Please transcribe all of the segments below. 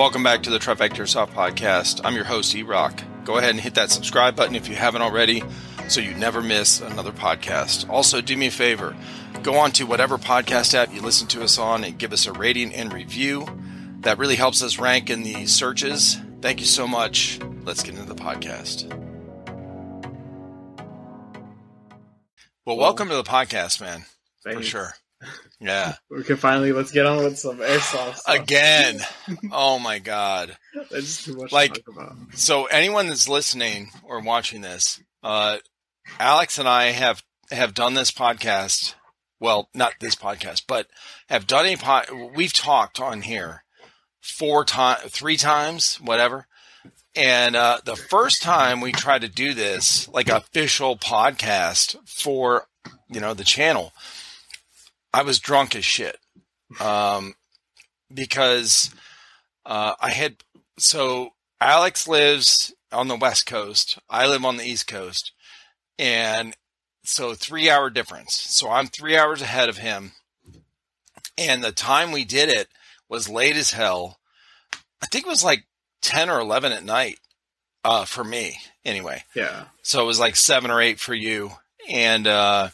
Welcome back to the Trifecta Soft Podcast. I'm your host, E Rock. Go ahead and hit that subscribe button if you haven't already so you never miss another podcast. Also, do me a favor go on to whatever podcast app you listen to us on and give us a rating and review. That really helps us rank in the searches. Thank you so much. Let's get into the podcast. Well, welcome to the podcast, man. Thanks. For sure. Yeah. We can finally let's get on with some airsoft stuff. Again. Oh my god. That's too much Like- to talk about. So anyone that's listening or watching this, uh, Alex and I have have done this podcast. Well, not this podcast, but have done a pod. We've talked on here four times, three times, whatever. And uh, the first time we tried to do this, like official podcast for you know the channel, I was drunk as shit, um, because uh, I had so Alex lives on the West Coast. I live on the East Coast. And so three hour difference. So I'm three hours ahead of him. And the time we did it was late as hell. I think it was like 10 or 11 at night, uh, for me anyway. Yeah. So it was like seven or eight for you. And, uh,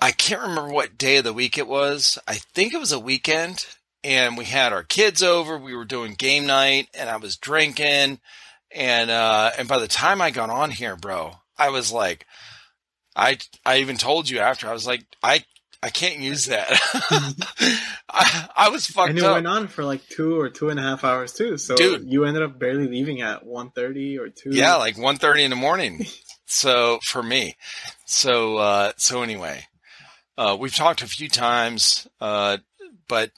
I can't remember what day of the week it was. I think it was a weekend and we had our kids over. We were doing game night and I was drinking. And, uh, and by the time I got on here, bro, I was like, I, I even told you after, I was like, I, I can't use that. I, I was fucked and it up. went on for like two or two and a half hours too. So Dude. you ended up barely leaving at 1.30 or two. Yeah, like 1.30 in the morning. so for me, so uh, so anyway, uh, we've talked a few times, uh, but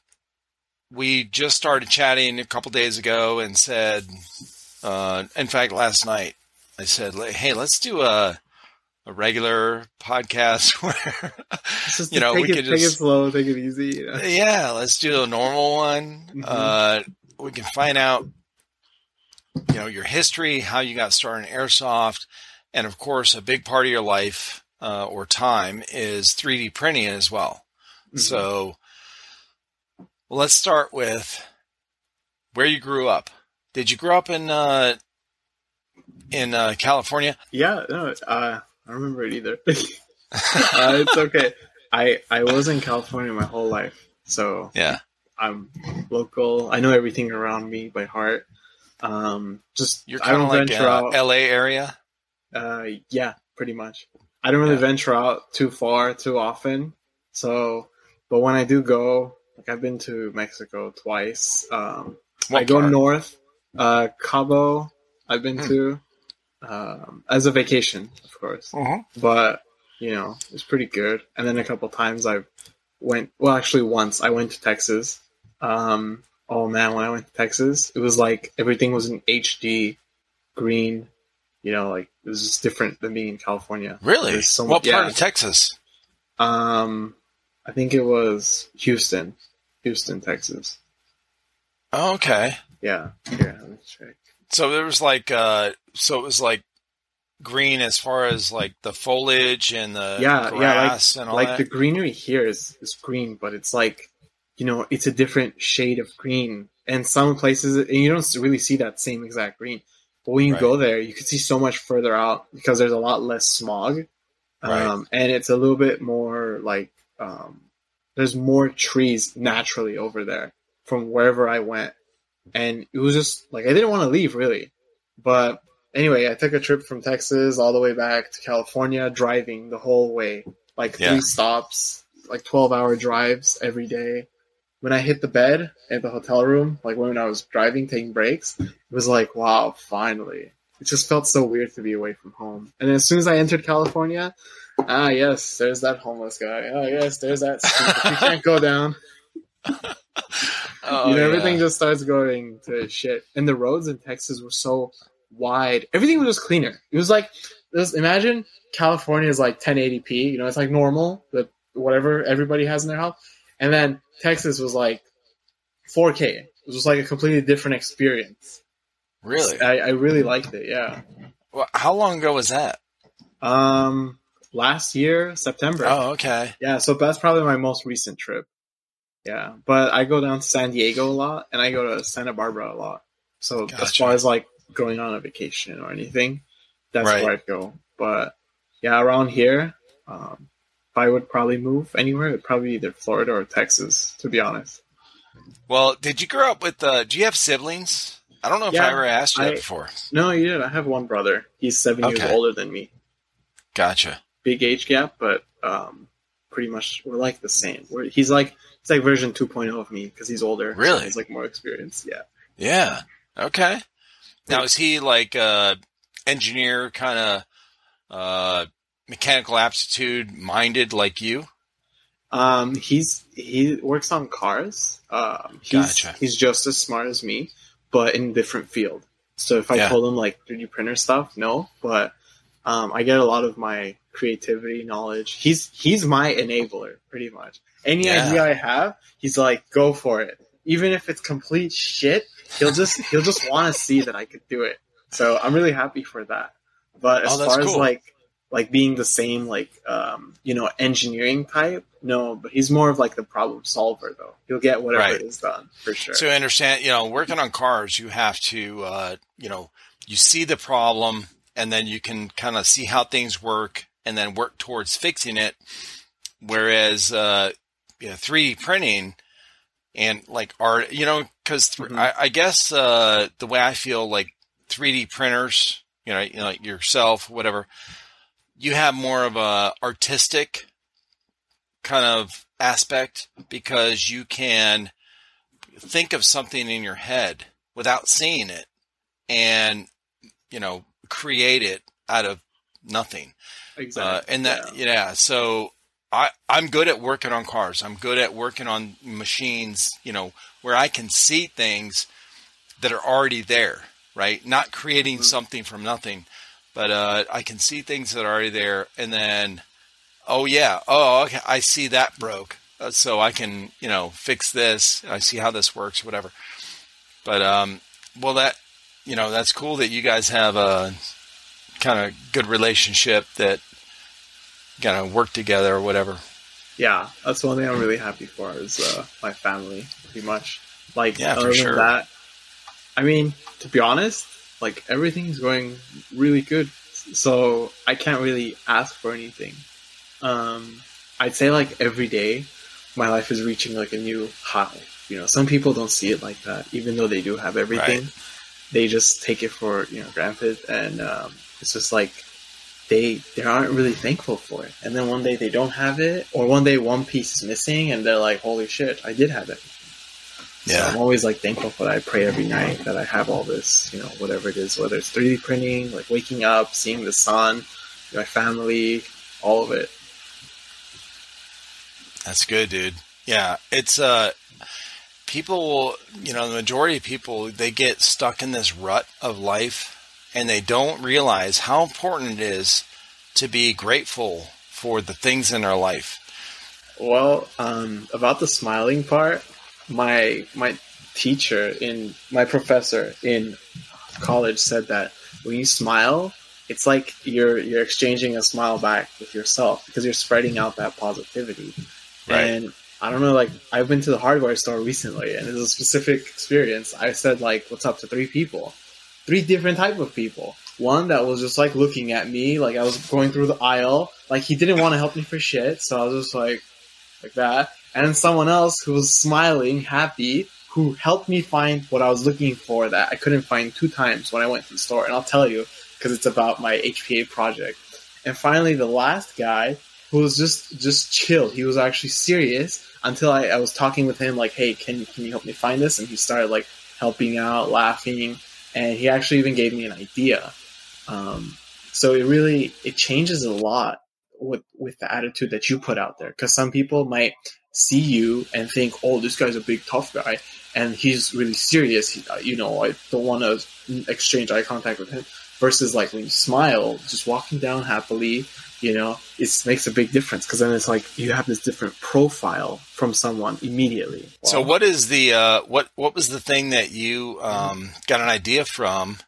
we just started chatting a couple days ago and said, uh, in fact, last night I said, "Hey, let's do a a regular podcast where, you know, we it, could take it slow, take it easy. You know? yeah, let's do a normal one. Mhm. Uh, we can find out, you know, your history, how you got started in airsoft, and of course, a big part of your life uh, or time is 3D printing as well. Mhm. So, let's start with where you grew up. Did you grow up in uh, in uh, California? Yeah, no, uh, I don't remember it either. uh, it's okay. I I was in California my whole life, so Yeah. I'm local. I know everything around me by heart. Um, just You're kind of like uh. LA area. Uh, yeah, pretty much. I don't really Yeah. venture out too far too often. So, but when I do go, like I've been to Mexico twice. Um, What I go part? north. Uh, Cabo, I've been Hmm. to um, as a vacation, of course. Mhm. But you know, it's pretty good. And then a couple times I went. Well, actually, once I went to Texas. Um, oh man, when I went to Texas, it was like everything was in HD, green. You know, like it was just different than being in California. Really? So what much- part yeah. of Texas? Um, I think it was Houston, Houston, Texas. Oh, okay. Yeah, yeah. Let me check. So there was like, uh, so it was like green as far as like the foliage and the Yeah, yeah, like- grass and all like that. the greenery here is is green, but it's like you know it's a different shade of green. And some places, and you don't really see that same exact green. But when you Right. go there, you can see so much further out because there's a lot less smog, Right. um, and it's a little bit more like um, there's more trees naturally over there from wherever I went, and it was just like I didn't want to leave really, but anyway, I took a trip from Texas all the way back to California, driving the whole way, like Yeah. three stops, like twelve hour drives every day. When I hit the bed at the hotel room, like when I was driving, taking breaks, it was like, wow, finally. It just felt so weird to be away from home. And as soon as I entered California, ah, yes, there's that homeless guy. Oh, yes, there's that. you can't go down. oh, you know, yeah. everything just starts going to shit. And the roads in Texas were so wide. Everything was just cleaner. It was like, just imagine California is like 1080p. You know, it's like normal, the whatever everybody has in their house. And then Texas was like 4K. It was like a completely different experience. really. I, I really liked it. Yeah. Well, how long ago was that? Um, last year September. Oh, okay. Yeah, so that's probably my most recent trip. Yeah, but I go down to San Diego a lot, and I go to Santa Barbara a lot. So as Gotcha. far as like going on a vacation or anything, that's Right. where I'd go. But yeah, around here, um, I would probably move anywhere, it'd probably be either Florida or Texas. To be honest. Well, did you grow up with? Uh, do you have siblings? I don't know if Yeah, I ever asked you that before. No, you did. I have one brother. He's seven years older than me. Gotcha. Big age gap, but um, pretty much we're like the same. We're, he's like he's like version 2.0 of me because he's older. so Really? he's like more experienced. Yeah. Yeah. Okay. Now is he like uh engineer kind of uh mechanical aptitude minded like you? Um, he's he works on cars. Um, he's Gotcha. he's just as smart as me, but in different field. So if I Yeah. told him like 3D printer stuff, no, but um, I get a lot of my creativity knowledge. He's he's my enabler, pretty much. Any Yeah. idea I have, he's like, go for it. Even if it's complete shit, he'll just he'll just want to see that I could do it. So I'm really happy for that. But as Oh, far as like like being the same like um you know engineering type, no, but he's more of like the problem solver though. He'll get whatever Right. is done for sure. So I understand, you know, working on cars, you have to, uh, you know, you see the problem and then you can kind of see how things work and then work towards fixing it. Whereas, uh, you know, 3D printing and like art, you know, because Mhm. I, I guess uh, the way I feel like 3D printers, you know, you know, like yourself, whatever, you have more of a artistic kind of aspect because you can think of something in your head without seeing it and you know create it out of nothing exactly. uh, and that yeah. so i i'm good at working on cars i'm good at working on machines you know where i can see things that are already there right not creating Mhm. something from nothing but uh, i can see things that are already there. And then oh yeah. Oh okay. I see that broke. Uh, so i can you know fix this. I see how this works whatever. But um well that you know that's cool that you guys have a kind of good relationship that kind of work together or whatever. Yeah, that's one thing I'm really happy for is uh, my family, pretty much. Like, Yeah, for other than sure. that, I mean, to be honest, like everything's going really good, so I can't really ask for anything. Um, I'd say like every day, my life is reaching like a new high. You know, some people don't see it like that, even though they do have everything. Right. They just take it for you know granted, and um, it's just like they they aren't really thankful for it. And then one day they don't have it, or one day one piece is missing, and they're like, "Holy shit, I did have it." So I'm always like thankful for that. I pray every night that I have all this, you know, whatever it is, whether it's 3D printing, like waking up, seeing the sun, my family, all of it. That's good, dude. Yeah, it's uh people will, you know, the majority of people they get stuck in this rut of life and they don't realize how important it is to be grateful for the things in our life. Well, um, about the smiling part, my my teacher in my professor in college said that when you smile, it's like you're you're exchanging a smile back with yourself because you're spreading out that positivity. Right. And I don't know, like I've been to the hardware store recently, and it's a specific experience. I said like, "What's up?" to three people, three different type of people. One that was just like looking at me, like I was going through the aisle, like he didn't want to help me for shit. So I was just like, like that. And someone else who was smiling, happy, who helped me find what I was looking for that I couldn't find two times when I went to the store. And I'll tell you because it's about my HPA project. And finally, the last guy who was just just chill. He was actually serious until I, I was talking with him like, "Hey, can you can you help me find this?" And he started like helping out, laughing, and he actually even gave me an idea. Um, so it really it changes a lot with with the attitude that you put out there because some people might see you and think, "Oh, this guy's a big tough guy," and he's really serious. He, you know, I don't want to exchange eye contact with him. Versus like when you smile, just walking down happily, you know, it makes a big difference because then it's like you have this different profile from someone immediately. So what is the uh, what what was the thing that you um, got an idea from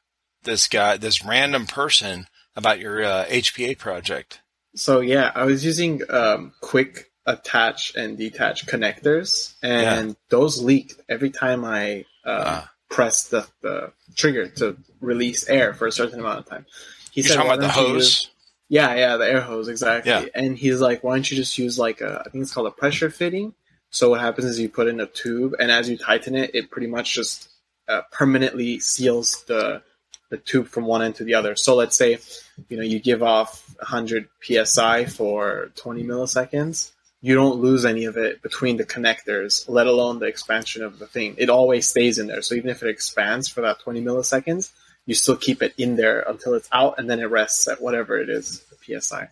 this guy, this random person about your uh, HPA project? So yeah, I was using um, Quick attach and detach connectors, and those leaked every time I uh, Ah. pressed the, the trigger to release air for a certain amount of time. He You're talking about the don't use-" hose? Yeah, yeah, the air hose exactly. Yeah. And he's like, "Why don't you just use like a? I think it's called a pressure fitting." So what happens is you put in a tube, and as you tighten it, it pretty much just uh, permanently seals the the tube from one end to the other. So let's say, you know, you give off 100 psi for 20 milliseconds. You don't lose any of it between the connectors, let alone the expansion of the thing. It always stays in there. So even if it expands for that 20 milliseconds, you still keep it in there until it's out, and then it rests at whatever it is, the psi.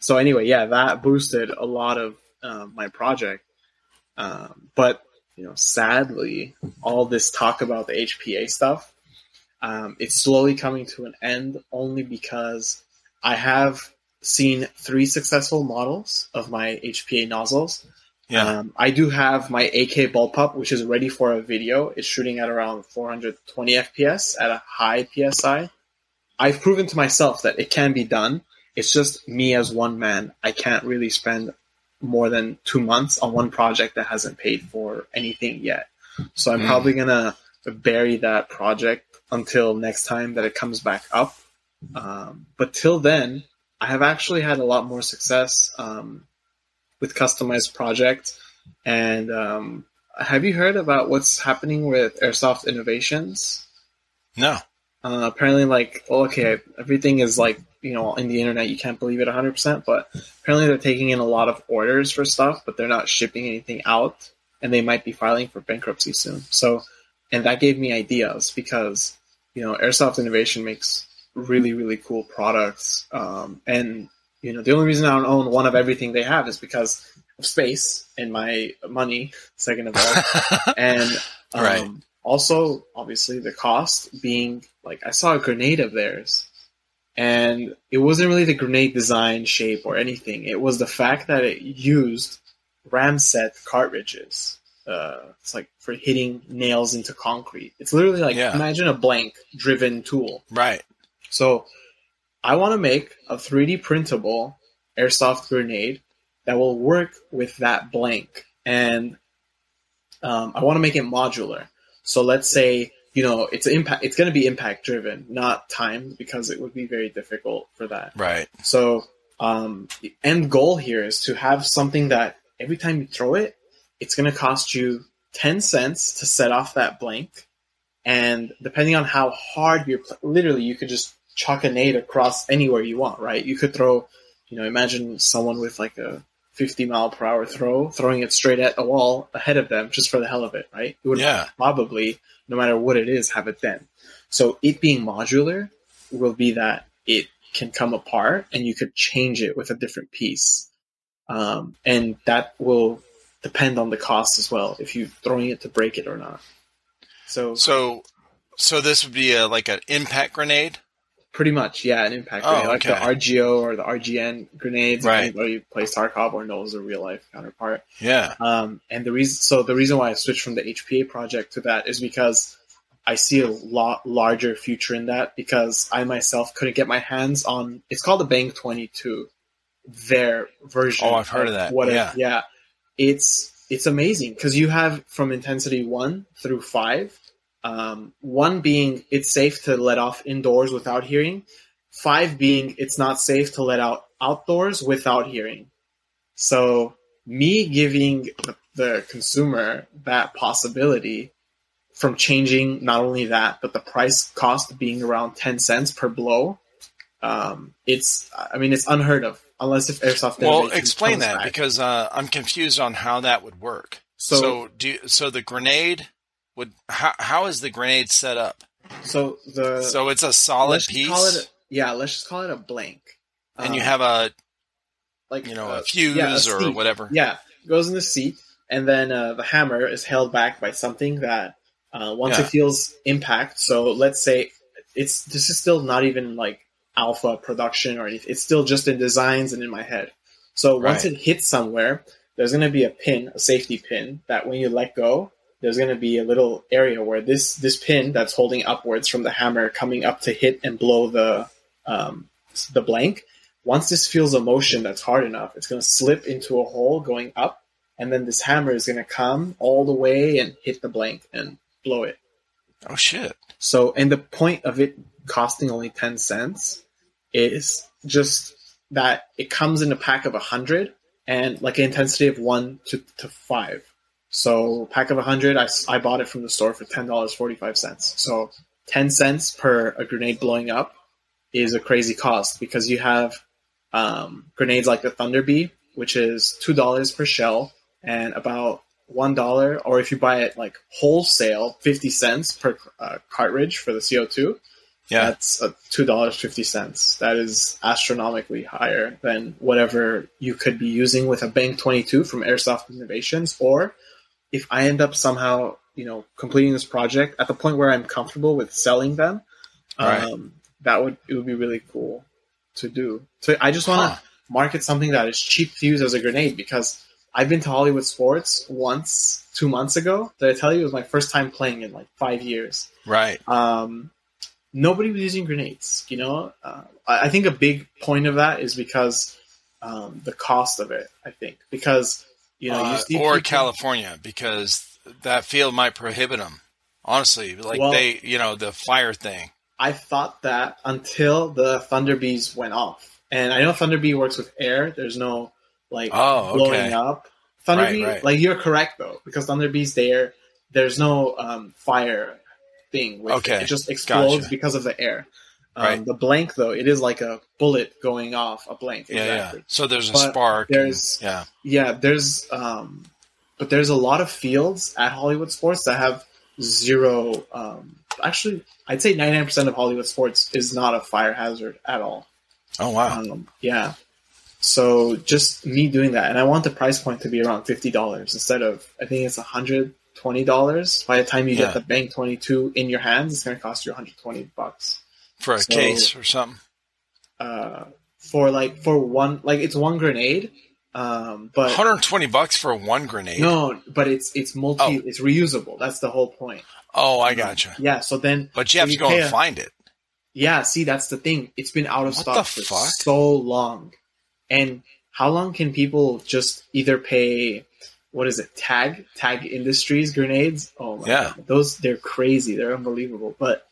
So anyway, yeah, that boosted a lot of um, my project. Um, but you know, sadly, all this talk about the HPA stuff, um, it's slowly coming to an end only because I have seen three successful models of my HPA nozzles. Yeah. Um, I do have my AK bullpup, which is ready for a video. It's shooting at around 420 FPS at a high PSI. I've proven to myself that it can be done. It's just me as one man. I can't really spend more than two months on one project that hasn't paid for anything yet. So I'm Mm. probably gonna bury that project until next time that it comes back up. Um, but till then, I have actually had a lot more success um, with customized projects. And um, have you heard about what's happening with Airsoft Innovations? no. Uh, apparently, like, okay, everything is like, you know, in the internet, you can't believe it 100%, but apparently they're taking in a lot of orders for stuff, but they're not shipping anything out, and they might be filing for bankruptcy soon. So, and that gave me ideas because, you know, Airsoft Innovation makes really, really cool products. Um, and, you know, the only reason I don't own one of everything they have is because of space and my money, second of all and um, Right. also obviously the cost being like I saw a grenade of theirs, and it wasn't really the grenade design, shape, or anything. It was the fact that it used Ramset cartridges. Uh, it's like for hitting nails into concrete. It's literally like Yeah. imagine a blank driven tool. right. So I want to make a 3D printable airsoft grenade that will work with that blank. And um, I want to make it modular. So let's say, you know, it's impact, it's going to be impact driven, not timed because it would be very difficult for that. Right. So um, the end goal here is to have something that every time you throw it, it's going to cost you 10 cents to set off that blank. And depending on how hard you're, pl- literally, you could just chuck a nade across anywhere you want, right? You could throw, you know, imagine someone with like a 50 mile per hour throw, throwing it straight at a wall ahead of them just for the hell of it, right? It would Yeah. probably, no matter what it is, have it then. So it being modular will be that it can come apart and you could change it with a different piece. Um, and that will depend on the cost as well, if you're throwing it to break it or not. So So, so this would be a, like an impact grenade. Pretty much, yeah, an impact Oh, grenade, like the. RGO or the RGN grenades. Right. If anybody plays Tarkov or knows a real life counterpart. Yeah. Um, and the reason, so the reason why I switched from the HPA project to that is because I see a lot larger future in that because I myself couldn't get my hands on. It's called the Bang Twenty Two, their version. Oh, I've heard of that. What? Yeah. yeah. It's it's amazing because you have from intensity one through five. Um, one being it's safe to let off indoors without hearing. Five being it's not safe to let out outdoors without hearing. So me giving the, the consumer that possibility from changing not only that, but the price cost being around 10 cents per blow, um, it's, I mean, it's unheard of unless if Airsoft Well, explain that back. because uh, I'm confused on how that would work. So, So, do you, so the grenade would how how is the grenade set up? So the, so it's a solid piece, call it, a, yeah, let's just call it a blank. and you Um, have a like, you know uh, a fuse yeah, a or seat. whatever. Yeah, it goes in the seat, and then uh, the hammer is held back by something that uh, once Yeah. it feels impact. So let's say it's this is still not even like alpha production or anything. It's still just in designs and in my head. So once Right. it hits somewhere, there's going to be a pin, a safety pin that when you let go, there's going to be a little area where this this pin that's holding upwards from the hammer coming up to hit and blow the um, the blank once this feels a motion that's hard enough, it's going to slip into a hole going up, and then this hammer is going to come all the way and hit the blank and blow it. Oh shit! So, and the point of it costing only 10 cents is just that it comes in a pack of 100 and like an intensity of 1 to, to 5. So, pack of 100, I, I bought it from the store for $10.45. So, 10 cents per a grenade blowing up is a crazy cost because you have um, grenades like the Thunder Bee, which is $2 per shell and about one dollar, or if you buy it like wholesale, fifty cents per uh, cartridge for the CO two. Yeah, that's uh, two dollars fifty cents. That is astronomically higher than whatever you could be using with a twenty two from Airsoft Innovations. Or if I end up somehow, you know, completing this project at the point where I'm comfortable with selling them, Right. um, that would it would be really cool to do. So I just want to Huh. market something that is cheap to use as a grenade because I've been to Hollywood Sports once two months ago. Did I tell you it was my first time playing in like five years? right. Um, nobody was using grenades. You know, uh, I, I think a big point of that is because um, the cost of it. I think because you know you Uh, see or California because that field might prohibit them. Honestly, like Well- they, you know, the fire thing. I thought that until the Thunderbees went off, and I know Thunder Bee works with air. There's no like Oh, blowing okay. up. Thunder Right, right. like you're correct though, because Thunderbee's there. There's no um, fire thing. Okay, it. it just explodes gotcha. because of the air. Um, Right. The blank though, it is like a bullet going off a blank. Yeah, exactly. yeah. So there's a But spark. and- there's- yeah. Yeah, there's um but there's a lot of fields at Hollywood Sports that have zero um actually I'd say 99% of Hollywood Sports is not a fire hazard at all. Oh wow. Um, yeah. So just me doing that and I want the price point to be around $50 instead of I think it's $120 by the time you Yeah. get the Bang 22 in your hands it's going to cost you 120 bucks. For a so- case or something. Uh for like for one like it's one grenade um but 120 bucks for one grenade. No, but it's it's multi Oh. it's reusable. That's the whole point. Oh, I gotcha. Yeah, so then But you have to go and a- find it. Yeah, see that's the thing. It's been out of What stock for fuck? so long. And how long can people just either pay what is it, tag tag industries grenades? Oh my Yeah. god. Those they're crazy, they're unbelievable. But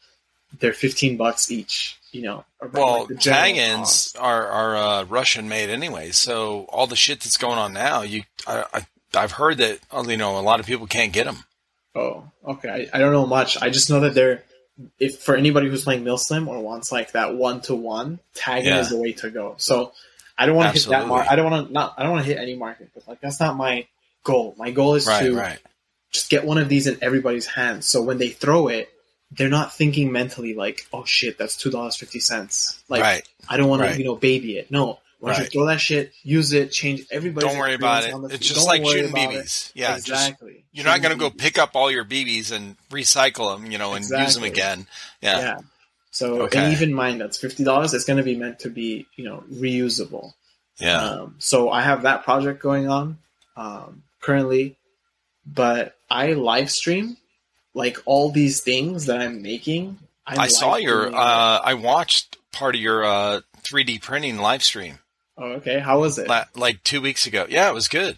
they're fifteen bucks each, you know. Well, like, tag-ins cost. are are uh, Russian made anyway. So all the shit that's going on now, you, I, I, I've heard that uh, you know a lot of people can't get them. Oh, okay. I, I don't know much. I just know that they're if for anybody who's playing Milsim or wants like that one to one, tagging Yeah. is the way to go. So I don't want to hit that mark. I don't want to not. I don't want to hit any market, but like that's not my goal. My goal is Right, to right. just get one of these in everybody's hands. So when they throw it, they're not thinking mentally like, "Oh shit, that's two dollars fifty. Like right. I don't want Right. to, you know, baby it. No, once you Right. throw that shit, use it, change everybody's. Don't worry about it. experience on the It's just Don't like shooting about it. BBs. Yeah, just exactly. you're not going to go BBs. pick up all your BBs and recycle them, you know, and use them Exactly. again. Yeah. So Okay. and even mine, that's fifty dollars. It's going to be meant to be, you know, reusable. Yeah. Um, so I have that project going on um, currently, but I live stream like all these things that I'm making. I'm I saw your. Uh, I watched part of your uh, 3D printing live stream oh, okay. How was it? la- like two weeks ago. Yeah, it was good.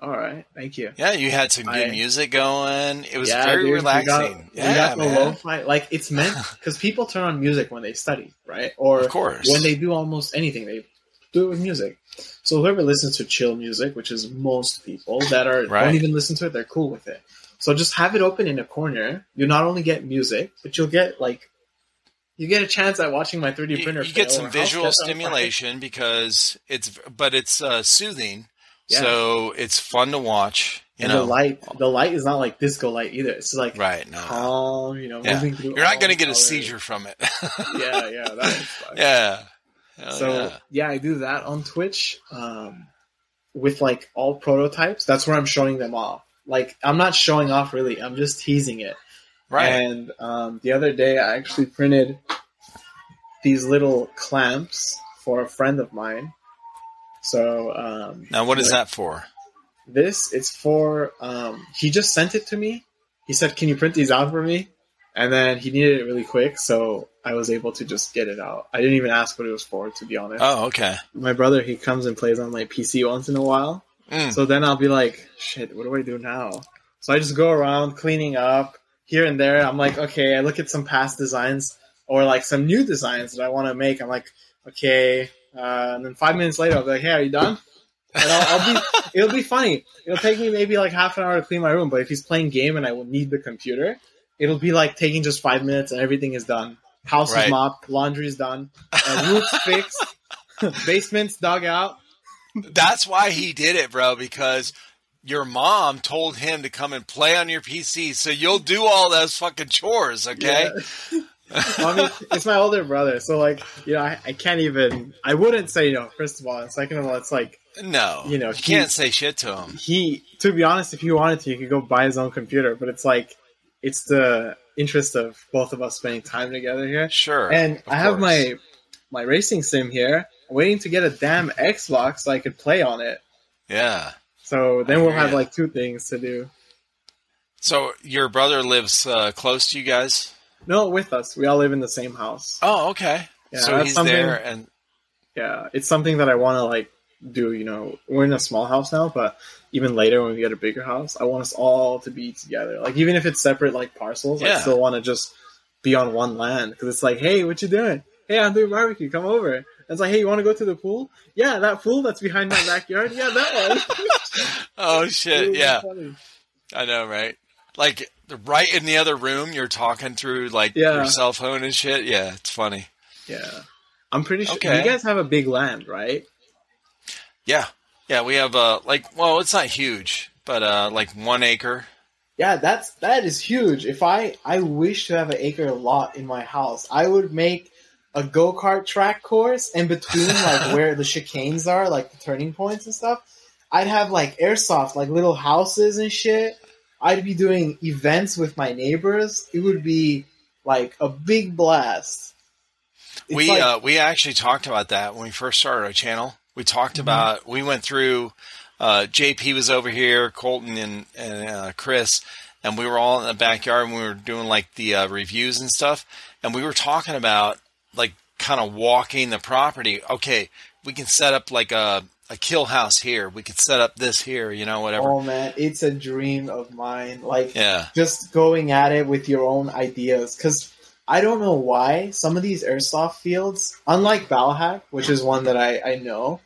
all right. Thank you. Yeah, you had some good I- music going. It was Yeah, very dude, we got- relaxing. We yeah, got the lo-fi. Like it's meant because people turn on music when they study, right? Or Of course. when they do almost anything, they do it with music. So whoever listens to chill music, which is most people that are Right. don't even listen to it, they're cool with it. So just have it open in a corner. You not only get music, but you'll get like you get a chance at watching my 3D printer. you get fail some visual catch on fire. stimulation because it's, but it's uh, soothing. Yeah. So it's fun to watch. You And know, the light, the light is not like disco light either. It's like right? No, calm. You know, Yeah. moving through. you're not going to get a seizure from it. Yeah, yeah, that yeah. Hell so yeah. yeah. I do that on Twitch um, with like all prototypes. That's where I'm showing them off. Like I'm not showing off really. I'm just teasing it. right. And um, the other day, I actually printed these little clamps for a friend of mine. So um, now, what is like, that for? This it's for. Um, he just sent it to me. He said, "Can you print these out for me?" And then he needed it really quick, so I was able to just get it out. I didn't even ask what it was for, to be honest. Oh, okay. My brother, he comes and plays on my PC once in a while. Mm. So then I'll be like, shit, what do I do now? So I just go around cleaning up here and there. I'm like, okay, I look at some past designs or like some new designs that I want to make. I'm like, okay. Uh, and then five minutes later, I'll be like, hey, are you done? And I'll, I'll be, it'll be funny. It'll take me maybe like half an hour to clean my room, but if he's playing game and I will need the computer, it'll be like taking just five minutes and everything is done. House Right. is mopped, laundry's done, uh, roof's fixed, basement's dug out. That's why he did it, bro, because your mom told him to come and play on your PC, so you'll do all those fucking chores, okay? Yeah. Well, I mean, it's my older brother, so like, you know, I, I can't even. I wouldn't say no. First of all, and second of all, it's like No, You know, you he- can't say shit to him. he. To be honest, if he wanted to, he could go buy his own computer. But it's like, it's the interest of both of us spending time together here. Sure, And I have course. my my racing sim here, waiting to get a damn Xbox so I could play on it. yeah. So then I we'll have like two things to do. So your brother lives uh, close to you guys? No, with us, we all live in the same house. Oh, okay. Yeah, so he's there, and yeah, it's something that I want to like do. You know, we're in a small house now, but even later when we get a bigger house, I want us all to be together. Like even if it's separate like parcels, I still want to just be on one land because it's like, hey, what you doing? Hey, I'm doing barbecue. Come over. It's like, hey, you want to go to the pool? Yeah, that pool that's behind my backyard. Yeah, that one. oh It shit, yeah, funny. I know, right? Like right in the other room, you're talking through like Yeah. your cell phone and shit. Yeah, it's funny. Yeah, I'm pretty sure Okay. you guys have a big land, right? Yeah, yeah. We have uh like well, it's not huge, but uh like one acre. Yeah, that's that is huge. If I I wish to have an acre lot in my house, I would make a go kart track course in between like where the chicanes are, like the turning points and stuff. I'd have like airsoft, like little houses and shit. I'd be doing events with my neighbors. It would be like a big blast. It's we like- uh, we actually talked about that when we first started our channel. We talked Mm-hmm. about we went through. Uh, JP was over here, Colton and and uh, Chris, and we were all in the backyard and we were doing like the uh, reviews and stuff. And we were talking about like kind of walking the property. Okay, we can set up like a a kill house here. We could set up this here. You know, whatever. oh man, it's a dream of mine. Like Yeah. just going at it with your own ideas because I don't know why some of these airsoft fields, unlike Valhack, which is one that I, I know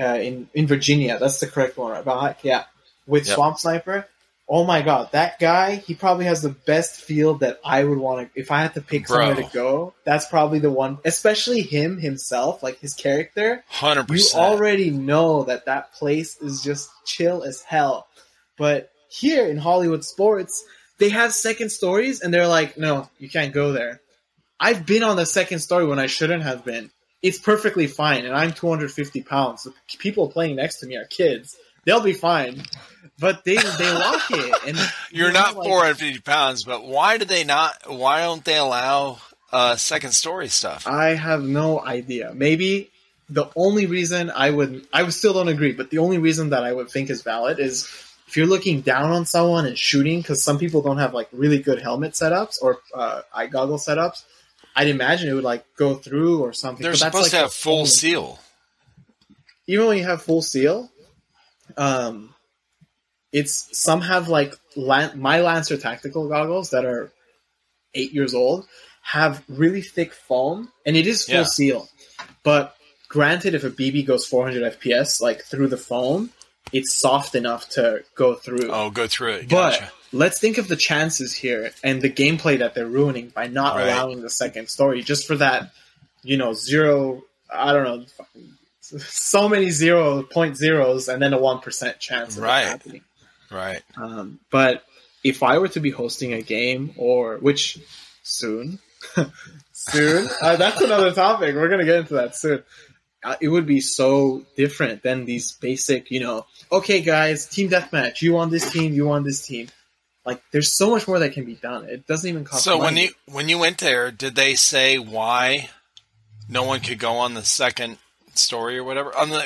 uh, in in Virginia, that's the correct one, right? Valhack, yeah, with Yep. Swamp Sniper. Oh my god, that guy, he probably has the best field that I would want to. If I had to pick Bro. somewhere to go, that's probably the one. Especially him himself, like his character Hundred percent. you already know that that place is just chill as hell. But here in Hollywood sports, they have second stories and they're like, no, you can't go there. I've been on the second story when I shouldn't have been. It's perfectly fine, and I'm 250 pounds. The people playing next to me are kids. They'll be fine. But they they lock it, and You're not like- 450 pounds, but why do they not? Why don't they allow uh, second story stuff? I have no idea. Maybe the only reason I would, I would still don't agree, but the only reason that I would think is valid is if you're looking down on someone and shooting, because some people don't have like really good helmet setups or uh, eye goggle setups. I'd imagine it would like go through or something. They're but that's, supposed like, to have full seal. Even when you have full seal, um, it's some have like Lan- my Lancer tactical goggles that are eight years old have really thick foam, and it is full Yeah. seal. But granted, if a BB goes 400 FPS like through the foam, it's soft enough to go through. Oh, go through it. but let's think of the chances here and the gameplay that they're ruining by not Right. allowing the second story just for that, you know, zero. I don't know. So many zero point zeros and then a one percent chance of it Right. happening. Right. Um, but if I were to be hosting a game, or which soon, soon, uh, that's another topic. We're gonna get into that soon. Uh, it would be so different than these basic, you know. Okay, guys, team deathmatch. You on this team. You on this team. Like, there's so much more that can be done. It doesn't even cost. So when you when you went there, did they say why no one could go on the second story or whatever? On the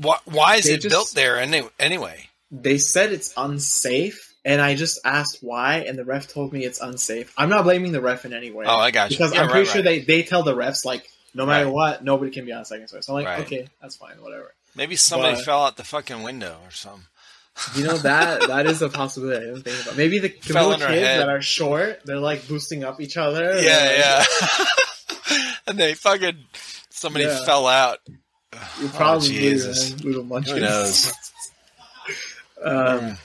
wh- why is They it just- built there any, anyway? they said it's unsafe and I just asked why, and the ref told me it's unsafe. I'm not blaming the ref in any way. Oh, I got you. because Yeah, I'm pretty right, sure they they tell the refs like no matter Right. what, nobody can be on second swing. So I'm like, Right. okay, that's fine, whatever. Maybe somebody But- fell out the fucking window or something. You know that that is a possibility. I didn't think about. Maybe the, little kids that are short, they're like boosting up each other. Yeah, like- yeah. and they fucking somebody Yeah. fell out. You Oh, probably Jesus. man, little munchkins. Who knows? um,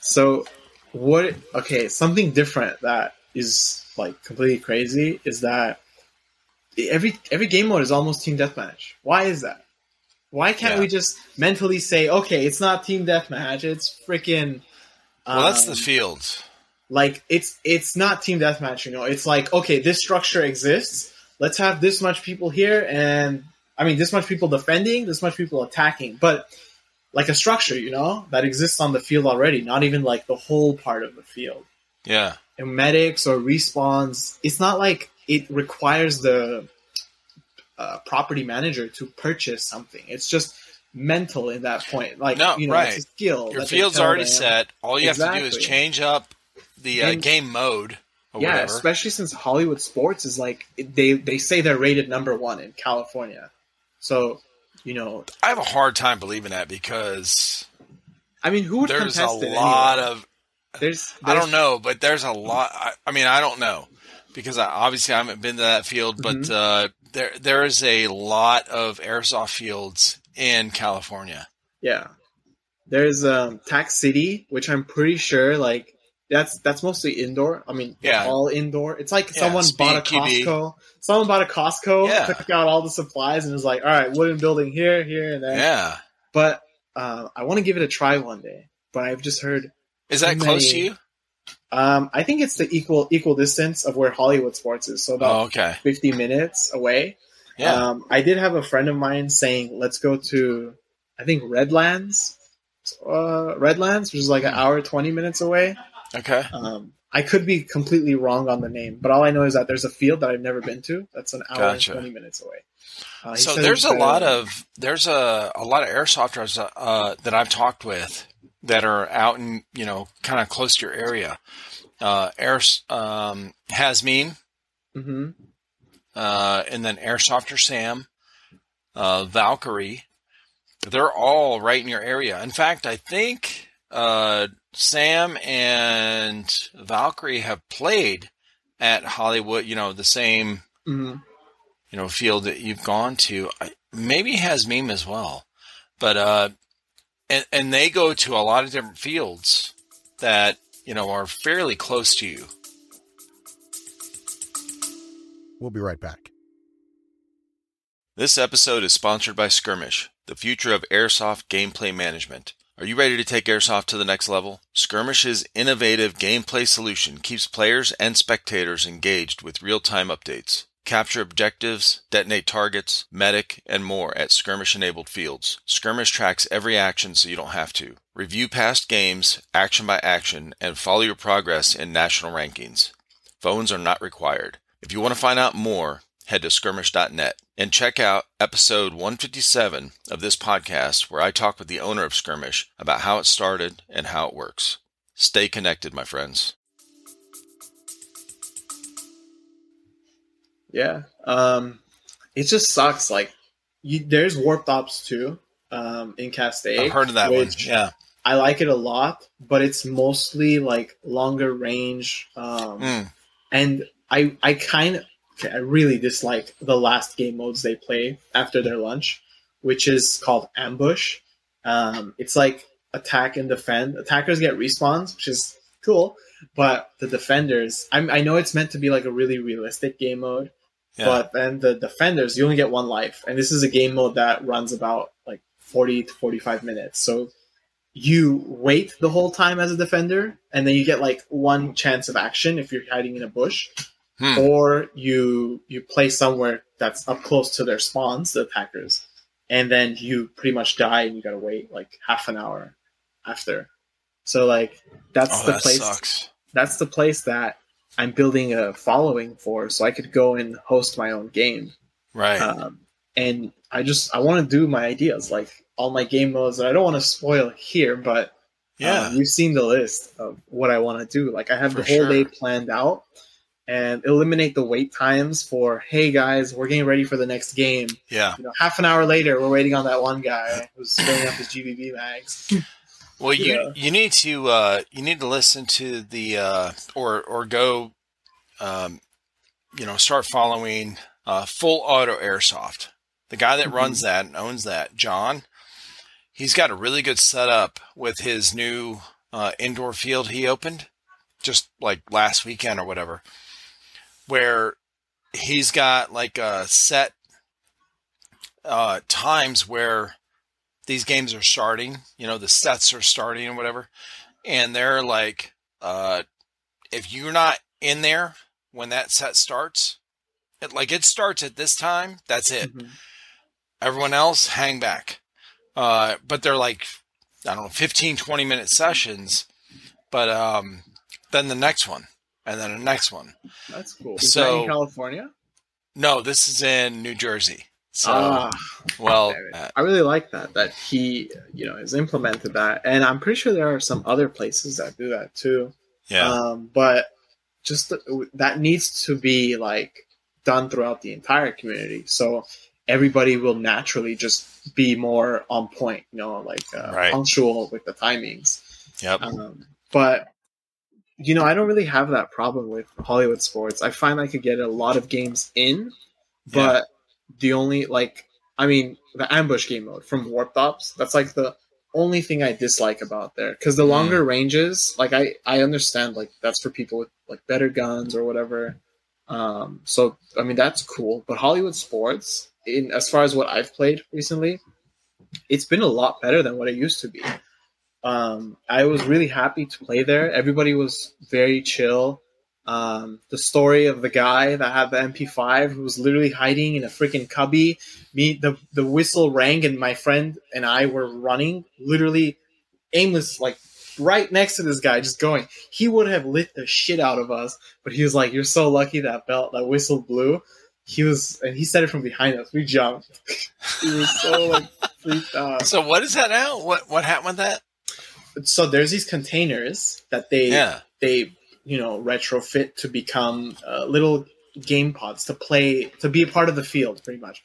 so what? Okay, something different that is like completely crazy is that every every game mode is almost team deathmatch. Why is that? Why can't Yeah. we just mentally say, okay, it's not team deathmatch, it's freaking. Well, that's the um, field. like it's it's not team deathmatch you know it's like okay this structure exists let's have this much people here and i mean this much people defending this much people attacking but like a structure you know that exists on the field already not even like the whole part of the field Yeah. and medics or respawns it's not like it requires the uh, property manager to purchase something it's just mental in that point like No, you know right. it's a skill Your field's already them. set. All you have to do is change up the uh, And- game mode or yeah, whatever. especially since Hollywood sports is like they they say they're rated number one in California. So, you know, I have a hard time believing that because I mean, who would there's a it lot anyway? of There's, I don't know, but there's a lot. I, I mean, I don't know because I, obviously I haven't been to that field, but Mm-hmm. uh, there there is a lot of airsoft fields in California. Yeah, there's um Tac City, which I'm pretty sure like that's that's mostly indoor. I mean, Yeah. all indoor. It's like Yeah, someone bought a QB. Costco. Someone bought a Costco, Yeah. took out all the supplies, and was like, "All right, wooden building here, here, and there." Yeah, But uh, I want to give it a try one day. But I've just heard is that Too close to you? Um, I think it's the equal equal distance of where Hollywood Sports is, so about Oh, okay. 50 minutes away. Yeah. Um, I did have a friend of mine saying, "Let's go to, I think Redlands, uh, Redlands, which is like an Hmm. hour 20 minutes away." Okay. Um, I could be completely wrong on the name, but all I know is that there's a field that I've never been to. That's an hour Gotcha. and 20 minutes away. Uh, So there's a lot of there's a a lot of airsofters uh, that I've talked with that are out in you know kind of close to your area. Uh, Air um, Hasmeen, Mhm. uh, and then Airsofter Sam, uh, Valkyrie. They're all right in your area. In fact, I think uh, Sam and Valkyrie have played at Hollywood. You know the same Mhm. you know field that you've gone to. Maybe has meme as well, but uh, and and they go to a lot of different fields that you know are fairly close to you. We'll be right back. This episode is sponsored by Skirmish, the future of airsoft gameplay management. Are you ready to take airsoft to the next level? Skirmish's innovative gameplay solution keeps players and spectators engaged with real-time updates. Capture objectives, detonate targets, medic, and more at skirmish-enabled fields. Skirmish tracks every action so you don't have to. Review past games, action by action, and follow your progress in national rankings. Phones are not required. If you want to find out more, head to skirmish.net and check out episode 157 of this podcast where I talk with the owner of Skirmish about how it started and how it works. Stay connected, my friends. Yeah. Um, it just sucks. Like, you, there's warped ops too. Um, in Castaic. I've heard of that one. Yeah. I like it a lot, but it's mostly like longer range. Um, Mm. and I I kind of I really dislike the last game modes they play after their lunch, which is called ambush. Um, it's like attack and defend. Attackers get respawns, which is cool, but the defenders. I'm, I know it's meant to be like a really realistic game mode, Yeah. but then the defenders you only get one life, and this is a game mode that runs about like forty to forty five minutes. So you wait the whole time as a defender, and then you get like one chance of action if you're hiding in a bush, Hmm. or you you play somewhere that's up close to their spawns, the attackers, and then you pretty much die and you gotta wait like half an hour after. So like that's Oh, the that place sucks. that's the place that I'm building a following for, so I could go and host my own game. Right. Um, and I just I want to do my ideas, like all my game modes. that I don't want to spoil here, but Yeah. Um, you've seen the list of what I want to do. Like I have For the whole day planned out and eliminate the wait times for hey guys, we're getting ready for the next game. yeah. You know, half an hour later we're waiting on that one guy who's filling up his GBB mags. Well, you Yeah. you need to uh, you need to listen to the uh, or or go, um, you know, start following uh, Full Auto Airsoft. The guy that Mhm. runs that and owns that, John. He's got a really good setup with his new uh, indoor field he opened just like last weekend or whatever, where he's got like a set uh, times where these games are starting. You know, the sets are starting and whatever, and they're like, uh, if you're not in there when that set starts, it, like it starts at this time, that's it. Mhm. Everyone else, hang back. Uh, but they're like, I don't know, 15, 20 minute sessions. But um, then the next one, and then the next one. That's cool. Is that So- in California? No, this is in New Jersey. So, Ah, well, uh, I really like that that he you know has implemented that, and I'm pretty sure there are some other places that do that too. yeah, Um, but just the, that needs to be like done throughout the entire community, so everybody will naturally just be more on point, you know, like uh, Right. punctual with the timings. yep, Um, but you know, I don't really have that problem with Hollywood sports. I find I could get a lot of games in, but the only like, I mean, the ambush game mode from Warped Ops. That's like the only thing I dislike about there because the Mm. longer ranges, like I I understand like that's for people with like better guns or whatever. Um, so I mean that's cool, but Hollywood sports, in as far as what I've played recently, it's been a lot better than what it used to be. Um, I was really happy to play there. Everybody was very chill. Um, the story of the guy that had the MP5 who was literally hiding in a freaking cubby. Me, the the whistle rang, and my friend and I were running, literally aimless, like right next to this guy, just going. He would have lit the shit out of us, but he was like, "You're so lucky that belt that whistle blew." He was, and he said it from behind us. We jumped. he was so like freaked out. So what is that now? What what happened with that? So there's these containers that they Yeah. they you know retrofit to become uh, little game pods to play to be a part of the field pretty much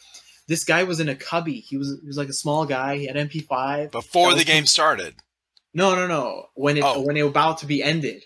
this guy was in a cubby he was he was like a small guy he had mp5 Before the game started. no no no when it Oh. when it was about to be ended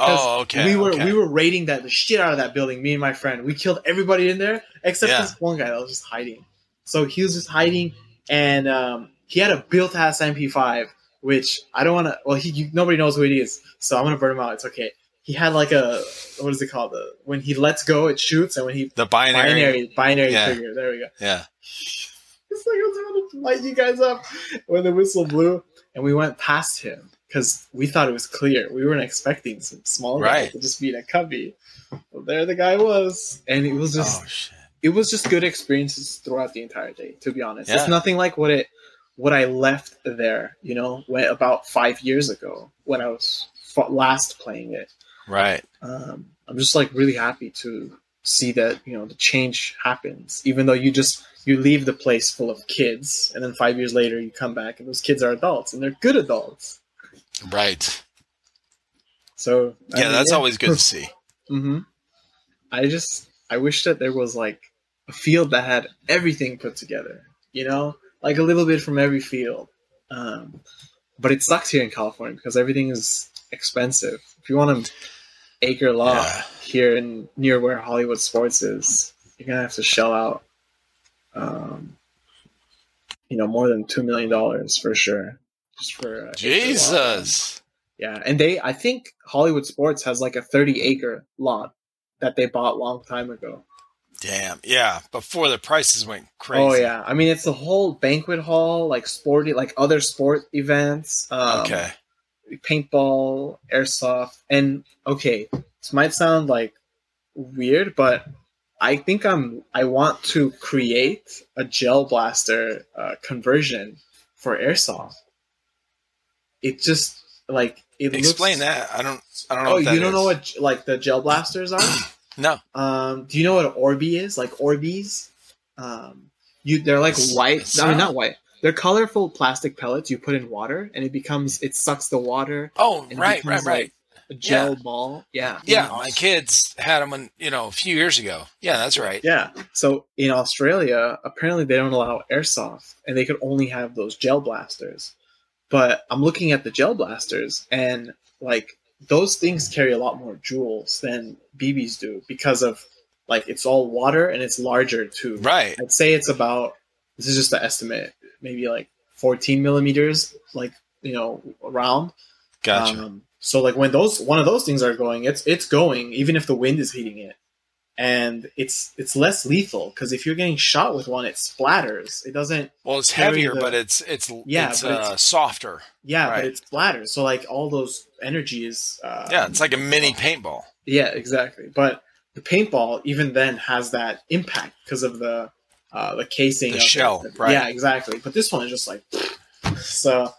Oh, okay. we were okay. we were raiding that the shit out of that building me and my friend we killed everybody in there except Yeah. this one guy that was just hiding so he was just hiding and um, he had a built ass mp5 which i don't want to well he you, nobody knows who it is so i'm gonna burn him out it's okay he had like a what is it called the when he lets go it shoots and when he the binary. binary binary Yeah. trigger there we go Yeah. it's like I was about to light you guys up when the whistle blew, and we went past him because we thought it was clear. We weren't expecting some small guy Right. to just be in a cubby. Well, there the guy was, and it was oh, just oh shit. it was just good experiences throughout the entire day. To be honest, Yeah. it's nothing like what it what I left there. You know, when, about five years ago when I was f- last playing it. Right. Um, I'm just like really happy to see that you know the change happens, even though you just you leave the place full of kids, and then five years later you come back and those kids are adults and they're good adults. Right. So I Yeah, mean, that's always good to see. hmm I just I wish that there was like a field that had everything put together. You know, like a little bit from every field. Um, but it sucks here in California because everything is expensive. If you want an acre lot Yeah. here in near where Hollywood Sports is, you're gonna have to shell out, um, you know, more than two million dollars for sure. Just for. Jesus. Yeah, and they I think Hollywood Sports has like a 30 acre lot that they bought a long time ago. Damn. Yeah. Before the prices went crazy. Oh yeah, I mean it's a whole banquet hall, like sporty, like other sport events. Um, Okay. paintball, airsoft, and okay, this might sound like weird, but I think I'm I want to create a gel blaster uh, conversion for airsoft. It just like it Explain looks, that. I don't. I don't know. Oh, what that you don't is. know what like the gel blasters are? No. Um, do you know what an Orbi is? Like Orbeez? Um, you they're like It's- white. it's I mean, not- white. they're colorful plastic pellets you put in water, and it becomes it sucks the water. Oh, right, right, right. like, a gel Yeah. ball. Yeah. yeah, my kids had them, when, you know, a few years ago. Yeah, that's right. Yeah. So in Australia, apparently they don't allow airsoft, and they could only have those gel blasters. But I'm looking at the gel blasters, and like those things carry a lot more joules than BBs do because of like it's all water and it's larger too. Right. I'd say it's about this is just an estimate, maybe like 14 millimeters, like you know, around. Gotcha. Um, so like when those one of those things are going, it's it's going even if the wind is hitting it, and it's it's less lethal because if you're getting shot with one, it splatters. It doesn't. well, it's heavier, the- but it's it's Yeah, it's, uh, it's- softer. Yeah, Right. but it splatters. So like all those energy is. Uh, Yeah, it's like a mini paintball. Yeah, exactly. But the paintball even then has that impact because of the uh, the casing, The of shell, the- right. Yeah, exactly. But this one is just like so.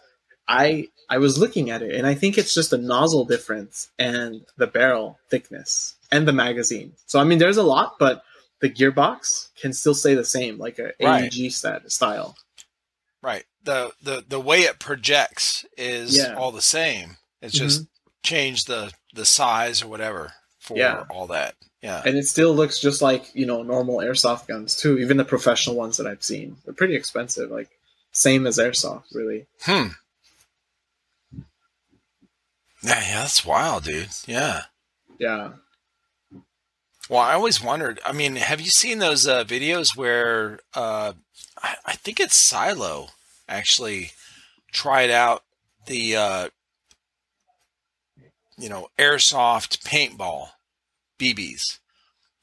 I I was looking at it and I think it's just a nozzle difference and the barrel thickness and the magazine. So I mean, there's a lot, but the gearbox can still stay the same, like a Right. AEG stat style. Right. The the the way it projects is Yeah. all the same. It's just change the the size or whatever for Yeah. all that. Yeah. And it still looks just like you know normal airsoft guns too. Even the professional ones that I've seen, they're pretty expensive. Like same as airsoft, really. Hmm. Yeah, yeah, that's wild, dude. Yeah. Yeah. Well, I always wondered. I mean, have you seen those uh, videos where uh, I, I think it's Silo actually tried out the uh, you know airsoft paintball BBs.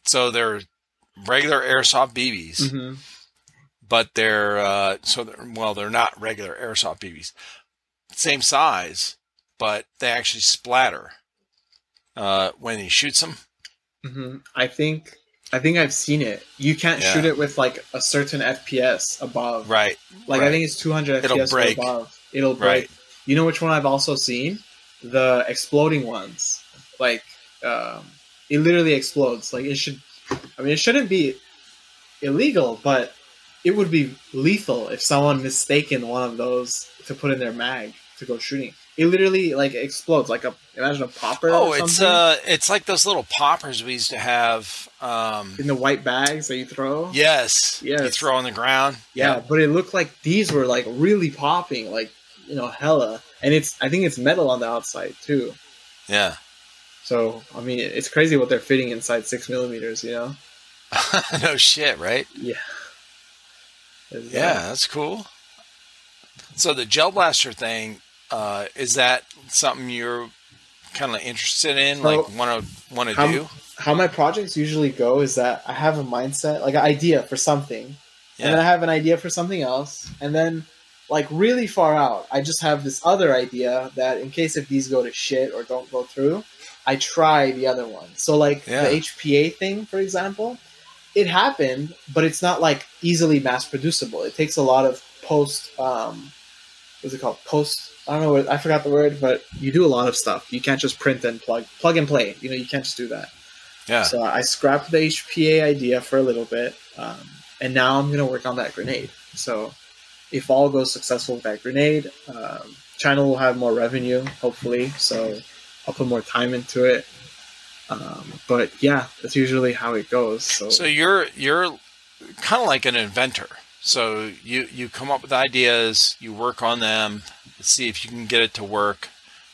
So they're regular airsoft BBs, hmm but they're uh, so they're, well they're not regular airsoft BBs. Same size, but they actually splatter uh, when he shoots them. Hmm I think I think I've seen it. You can't Yeah. shoot it with like a certain FPS above. Right. Like I think it's 200 It'll FPS break. above. It'll break. Right. You know which one I've also seen? The exploding ones. Like um, it literally explodes. Like it should. I mean, it shouldn't be illegal, but it would be lethal if someone mistaken one of those to put in their mag to go shooting. It literally like explodes. Like a imagine a popper. Oh, it's uh, it's like those little poppers we used to have. Um, in the white bags that you throw. yes, you throw on the ground. Yeah, but it looked like these were like really popping, like you know, hella. And it's I think it's metal on the outside too. yeah. So I mean, it's crazy what they're fitting inside six millimeters. You know? no shit, right? Yeah. Uh, Yeah, that's cool. So the gel blaster thing uh, is that something you're kind of interested in, So, like want to want to do? How my projects usually go is that I have a mindset, like an idea for something, and then I have an idea for something else, and then like really far out, I just have this other idea that in case if these go to shit or don't go through, I try the other one. So like Yeah. the HPA thing, for example, it happened, but it's not like easily mass producible. It takes a lot of post um what's it called? Post I don't know what I forgot the word, but you do a lot of stuff. You can't just print and plug plug and play. You know, you can't just do that. yeah. So I scrapped the HPA idea for a little bit, um, and now I'm gonna work on that grenade. So if all goes successful with that grenade, um, China will have more revenue, hopefully. So I'll put more time into it. Um, but yeah, that's usually how it goes. So, So you're you're kind of like an inventor. So you you come up with ideas, you work on them, see if you can get it to work.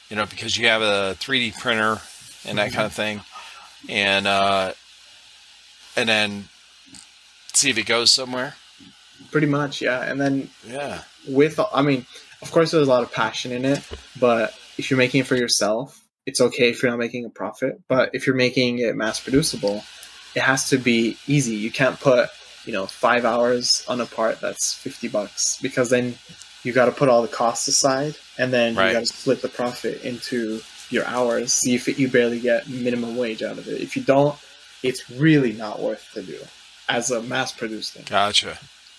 You know, because you have a 3D printer and that kind of thing, and uh, and then see if it goes somewhere. pretty much, yeah. And then Yeah, with i mean of course there's a lot of passion in it but if you're making it for yourself it's okay if you're not making a profit but if you're making it mass producible it has to be easy you can't put you know five hours on a part that's 50 bucks because then you got to put all the costs aside and then Right. you got to split the profit into your hours see if you barely get minimum wage out of it if you don't it's really not worth to do as a mass produced thing gotcha.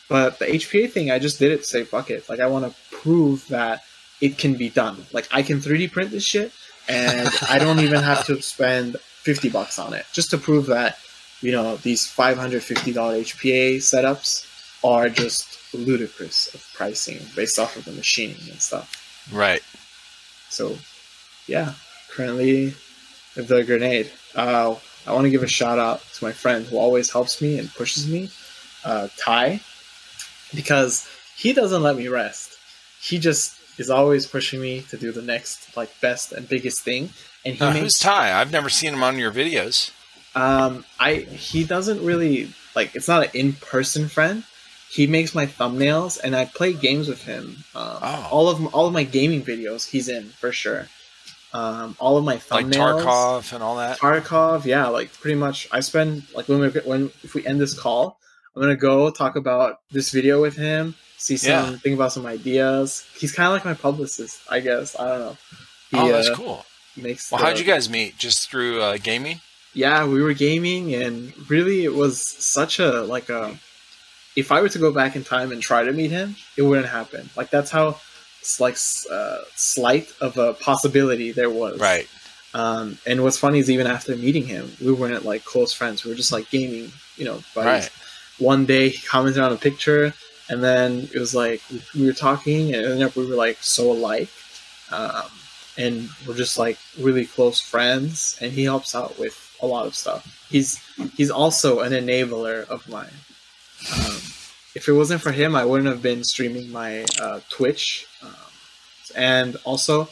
but the HPA thing, I just did it to say fuck it. Like I want to prove that it can be done. Like I can 3D print this shit, and I don't even have to spend 50 bucks on it just to prove that you know these 550 dollar HPA setups are just ludicrous of pricing based off of the machine and stuff. Right. So, yeah, currently the grenade. Uh, I want to give a shout out to my friend who always helps me and pushes me, uh, Ty, because he doesn't let me rest. He just is always pushing me to do the next, like, best and biggest thing. And he Uh, makes who's Ty? I've never seen him on your videos. um, I he doesn't really like. It's not an in person friend. He makes my thumbnails, and I play games with him. Um, Oh. All of all of my gaming videos, he's in for sure. Um, all of my Like thumbnails, Tarkov and all that. Tarkov, yeah, like pretty much. I spend like when we when if we end this call, I'm gonna go talk about this video with him. See some Yeah. think about some ideas. He's kind of like my publicist, I guess. I don't know. He oh, that's uh, cool. makes. Well, the- how'd you guys meet? Just through uh, gaming? yeah we were gaming and really it was such a like a if i were to go back in time and try to meet him it wouldn't happen. Like that's how like uh, slight of a possibility there was. Right. um, and what's funny is even after meeting him we weren't like close friends. We were just like gaming you know buddies Right. one day he commented on a picture and then it was like we were talking and ended up we were like so alike um, and we're just like really close friends and he helps out with a lot of stuff. He's he's also an enabler of mine um, if it wasn't for him i wouldn't have been streaming my uh, twitch um, and also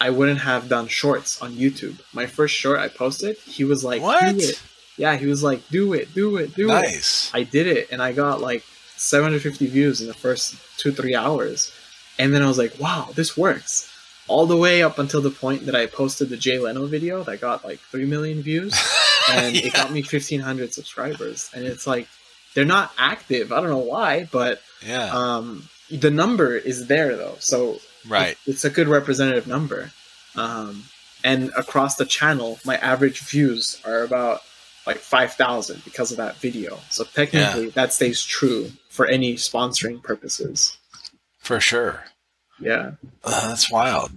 i wouldn't have done shorts on youtube my first short i posted he was like What? do it yeah he was like do it do it do it Nice. I did it and I got like 750 views in the first two, three hours. And then I was like, wow, this works. All the way up until the point that I posted the Jay Leno video that got like 3 million views and it got me 1,500 subscribers. And it's like, they're not active. I don't know why, but Yeah. um, the number is there though. So right. it's a good representative number. Um, and across the channel, my average views are about like 5,000 because of that video. So technically, that stays true for any sponsoring purposes. For sure. Yeah. Uh, that's wild.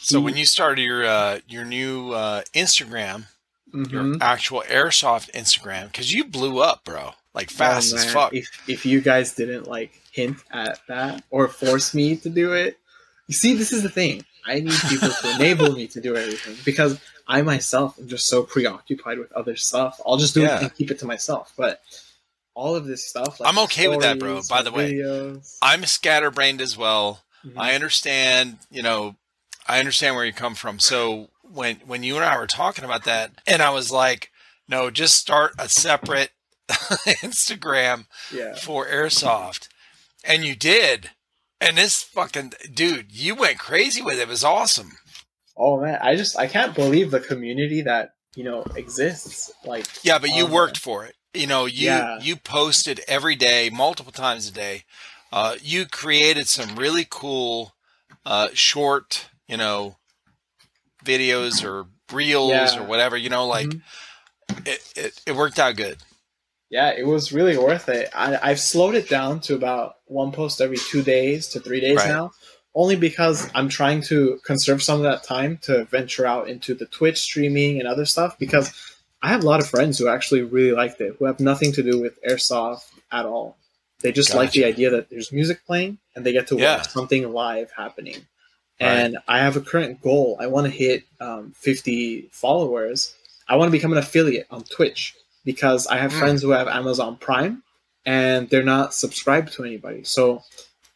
So He- when you started your uh, your new uh, Instagram, your Mhm. actual airsoft Instagram, because you blew up, bro, like fast Oh, as fuck. If, if you guys didn't like hint at that or force me to do it, you see, this is the thing. I need people to enable me to do everything because I myself am just so preoccupied with other stuff. I'll just do Yeah. it and keep it to myself. But all of this stuff, like I'm okay with that, bro, by the way. I'm scatterbrained as well. Mhm. I understand, you know, I understand where you come from. So when when you and I were talking about that, and I was like, no, just start a separate Instagram yeah. for airsoft, and you did. And this fucking dude, you went crazy with it. It was awesome. Oh man, I just I can't believe the community that you know exists. Like Yeah, but you on worked for it. You know, you Yeah. you posted every day, multiple times a day. Uh, you created some really cool uh, short, you know, videos or reels Yeah. or whatever. You know, like Mhm. it, it it worked out good. Yeah, it was really worth it. I, I've slowed it down to about one post every two days to three days Right. now, only because I'm trying to conserve some of that time to venture out into the Twitch streaming and other stuff. Because I have a lot of friends who actually really liked it, who have nothing to do with airsoft at all. They just like the idea that there's music playing and they get to Yeah. watch something live happening. Right. And I have a current goal. I want to hit um, 50 followers. I want to become an affiliate on Twitch because I have Mm. friends who have Amazon Prime and they're not subscribed to anybody. So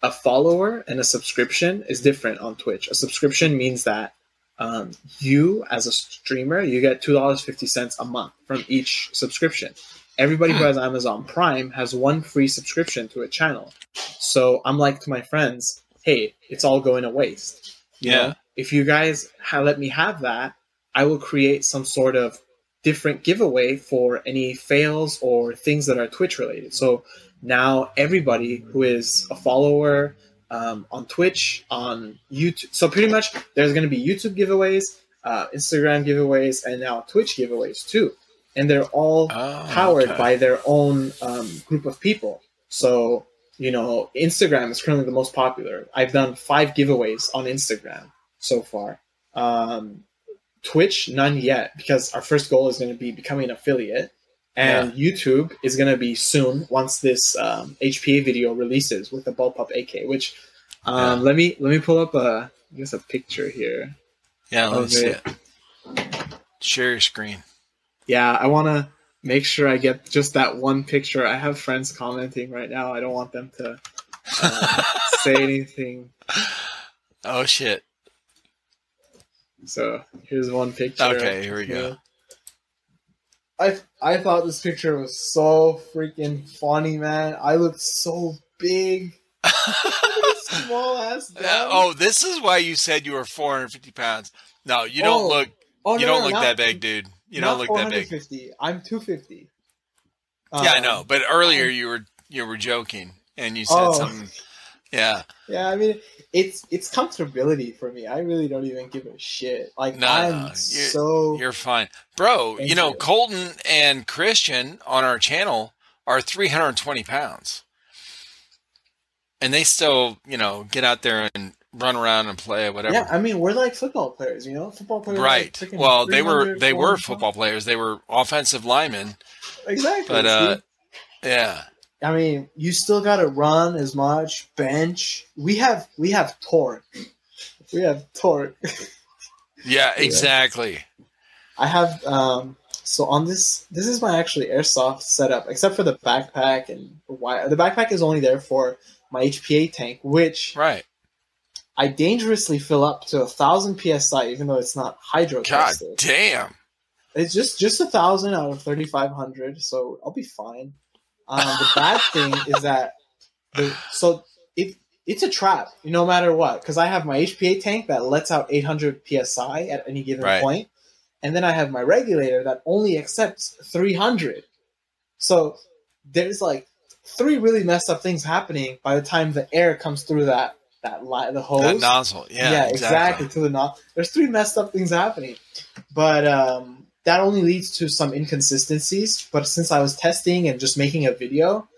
a follower and a subscription is different on Twitch. A subscription means that um, you, as a streamer, you get two dollars fifty cents a month from each subscription. Everybody who Hmm. has Amazon Prime has one free subscription to a channel. So I'm like to my friends, "Hey, it's all going to waste." You Yeah. know, if you guys ha- let me have that, I will create some sort of different giveaway for any fails or things that are Twitch related. So now everybody who is a follower um, on Twitch, on YouTube, so pretty much there's going to be YouTube giveaways, uh, Instagram giveaways, and now Twitch giveaways too. And they're all Oh, powered okay. by their own um, group of people. So, you know, Instagram is currently the most popular. I've done five giveaways on Instagram so far. Um, Twitch, none yet, because our first goal is going to be becoming an affiliate. And YouTube is going to be soon once this um, HPA video releases with the Bullpup AK. Which um, Yeah. let me let me pull up a I guess a picture here. Yeah, let me see it. it. Share your screen. Yeah, I want to make sure I get just that one picture. I have friends commenting right now. I don't want them to uh, say anything. Oh shit. So here's one picture. Okay, here we go. I I thought this picture was so freaking funny, man. I looked so big, small ass. Oh, this is why you said you were 450 pounds. No, you don't Oh, look. oh, you no, don't no, look not- that big, dude. You don't look that big. 450. I'm 250. yeah, I Um, know. But earlier you were you were joking and you said Oh. something. Yeah. Yeah, I mean, it's it's comfortability for me. I really don't even give a shit. Like No, I'm no, you- so You're fine, bro. You know. Colton and Christian on our channel are 320 pounds, and they still, you know, get out there and run around and play whatever. yeah. I mean, we're like football players, you know. Football players, right. like well, they were they were 400 football players. They were offensive linemen. Exactly. But, uh. Yeah. I mean, you still got to run as much, bench. We have we have torque. We have torque. Yeah. Exactly. I have um so on this this is my actually airsoft setup except for the backpack and why the backpack is only there for my HPA tank which Right. I dangerously fill up to a thousand psi even though it's not hydro God tested. damn. It's just just a thousand out of thirty five hundred, so I'll be fine. Um, the bad thing is that the so it it's a trap no matter what because I have my HPA tank that lets out eight hundred psi at any given Right. point, and then I have my regulator that only accepts three hundred. So there's like three really messed up things happening by the time the air comes through that that li- the hose That nozzle. Yeah. exactly. to the knot. There's three messed up things happening, but um, that only leads to some inconsistencies. But since I was testing and just making a video,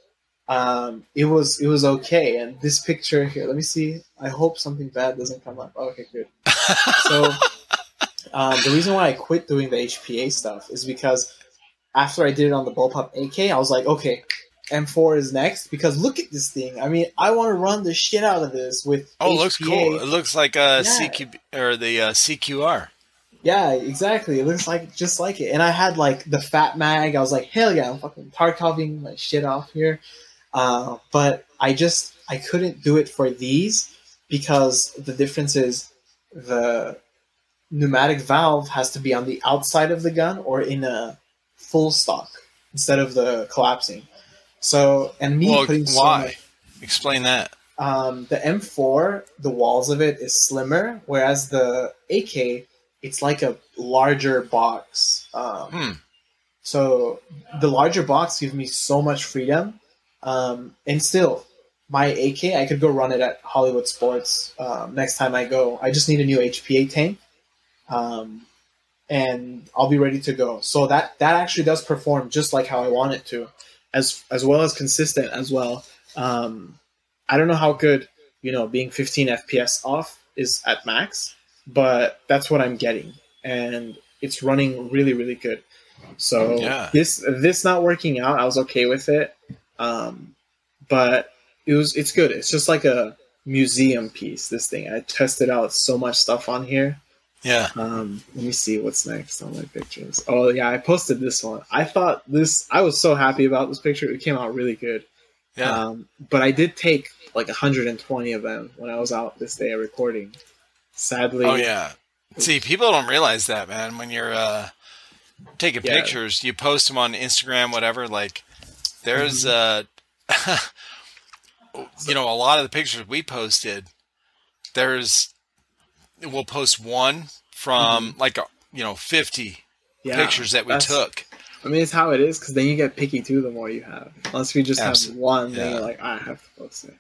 um, it was it was okay. And this picture here, let me see. I hope something bad doesn't come up. Okay, good. So um, the reason why I quit doing the HPA stuff is because after I did it on the Bullpup AK, I was like, okay. M4 is next because look at this thing. I mean, I want to run the shit out of this with. Oh, it looks cool. It looks like a Yeah. CQ or the uh, CQR. Yeah, exactly. It looks like just like it. And I had like the fat mag. I was like, hell yeah, I'm fucking Tarkoving my shit off here. Uh, but I just I couldn't do it for these because the difference is the pneumatic valve has to be on the outside of the gun or in a full stock instead of the collapsing. So and me Well, putting so why? much- Explain that. um, the M4, the walls of it is slimmer, whereas the AK, it's like a larger box. Um, Hmm. So the larger box gives me so much freedom, um, and still, my AK, I could go run it at Hollywood Sports um, next time I go. I just need a new HPA tank, um, and I'll be ready to go. So that that actually does perform just like how I want it to, as as well as consistent as well. Um, I don't know how good you know being 15 FPS off is at max, but that's what I'm getting, and it's running really really good. So Yeah. this this not working out, I was okay with it, um, but it was it's good. It's just like a museum piece. This thing I tested out so much stuff on here. Yeah. Um, let me see what's next on my pictures. Oh yeah, I posted this one. I thought this. I was so happy about this picture. It came out really good. Yeah. Um, but I did take like 120 of them when I was out this day recording. Sadly, oh yeah. See, people don't realize that, man. When you're uh, taking Yeah. pictures, you post them on Instagram, whatever. Like, there's Mm-hmm. uh, you know, a lot of the pictures we posted. There's, we'll post one from like a, you know 50 Mm-hmm. yeah, pictures that we took. I mean, it's how it is because then you get picky too. The more you have, unless we just have one, then you're like, I have to post it.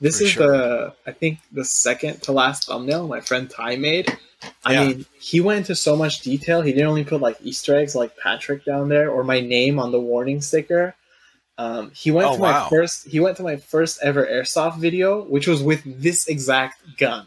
This For is sure. the, I think, the second to last thumbnail my friend Ty made. I Yeah. mean, he went into so much detail. He didn't only put like Easter eggs like Patrick down there or my name on the warning sticker. Um, he went Oh, to wow. my first. He went to my first ever airsoft video, which was with this exact gun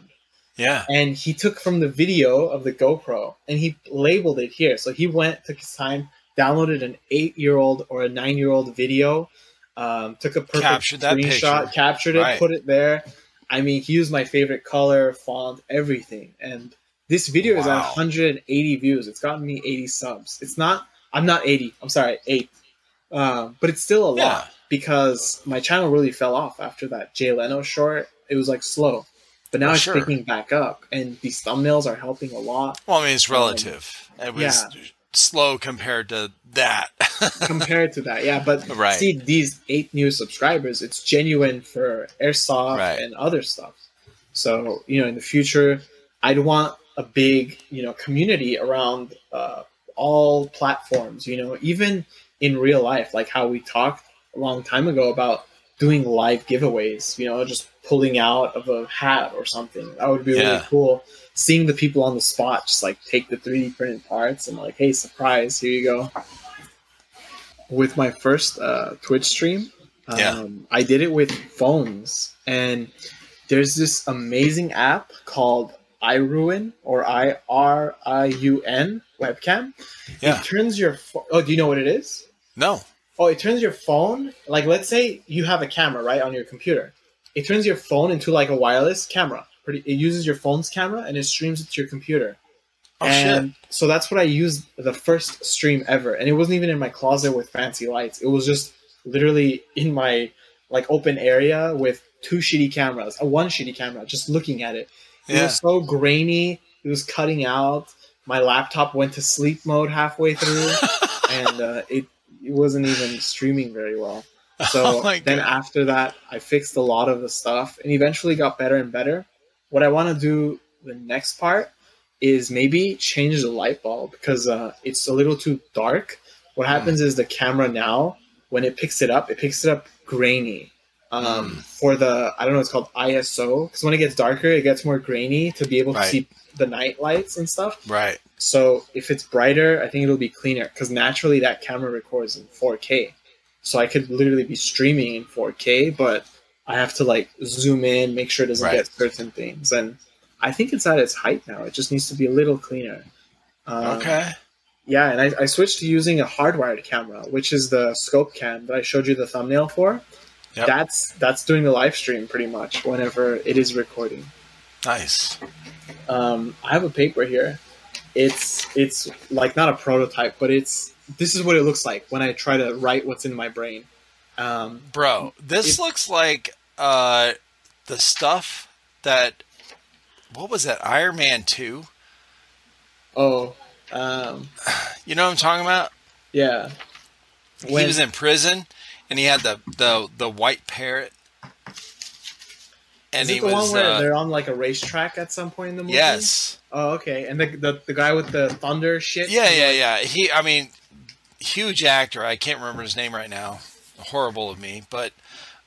Yeah. and he took from the video of the GoPro and he labeled it here. So he went took his time downloaded an eight year old or a nine year old video, um, took a perfect Captured screenshot, captured it, Right. put it there. I mean, he used my favorite color, font, everything. And this video is at 180 views. It's gotten me 80 subs. It's not, I'm not 80, I'm sorry, 8. Um, but it's still a Yeah. lot because my channel really fell off after that Jay Leno short. It was like slow. But now Oh, it's sure. picking back up, and these thumbnails are helping a lot Well, I mean, it's relative. it was yeah. Slow compared to that. compared to that. Yeah, but Right. see these eight new subscribers, it's genuine for airsoft Right. and other stuff. So you know, in the future, I'd want a big you know community around uh, all platforms. You know, even in real life, like how we talked a long time ago about doing live giveaways. You know, just pulling out of a hat or something. That would be really cool. Seeing the people on the spot just like take the 3D printed parts and like, hey, surprise, here you go with my first uh, Twitch stream. Um, Yeah. I did it with phones, and there's this amazing app called iRuin or I R I U N webcam. Yeah. It turns your pho- oh, do you know what it is? no. Oh, it turns your phone like let's say you have a camera right on your computer. It turns your phone into like a wireless camera. Pretty, it uses your phone's camera and it streams it to your computer Oh, and shit. so that's what I used the first stream ever. And it wasn't even in my closet with fancy lights. It was just literally in my like open area with two shitty cameras, a one shitty camera, just looking at it. It Yeah. was so grainy. It was cutting out. My laptop went to sleep mode halfway through, and uh, it it wasn't even streaming very well. So Oh then after that, I fixed a lot of the stuff and eventually got better and better. What I want to do the next part is maybe change the light bulb because uh, it's a little too dark. What happens is the camera now, when it picks it up, it picks it up grainy. Um, Mm. For the, I don't know, it's called ISO because when it gets darker, it gets more grainy to be able to see the night lights and stuff. Right. So if it's brighter, I think it'll be cleaner because naturally that camera records in 4K. So I could literally be streaming in 4K, but I have to like zoom in, make sure it doesn't Right. get certain things. And I think it's at its height now. It just needs to be a little cleaner. Um, Okay. Yeah, and I, I switched to using a hardwired camera, which is the scope cam that I showed you the thumbnail for. Yep. That's that's doing the live stream pretty much whenever it is recording. Nice. Um, I have a paper here. It's it's like not a prototype, but it's this is what it looks like when I try to write what's in my brain. Um, Bro, this It- looks like uh the stuff that what was that? Iron Man 2? oh, um, You know what I'm talking about? yeah. he was in prison and he had the the the white parrot. And is it he the was one where uh, they're on like a racetrack at some point in the movie? yes. Oh, okay. And the, the the guy with the thunder shit. Yeah, yeah, yeah. He I mean huge actor. I can't remember his name right now. Horrible of me, but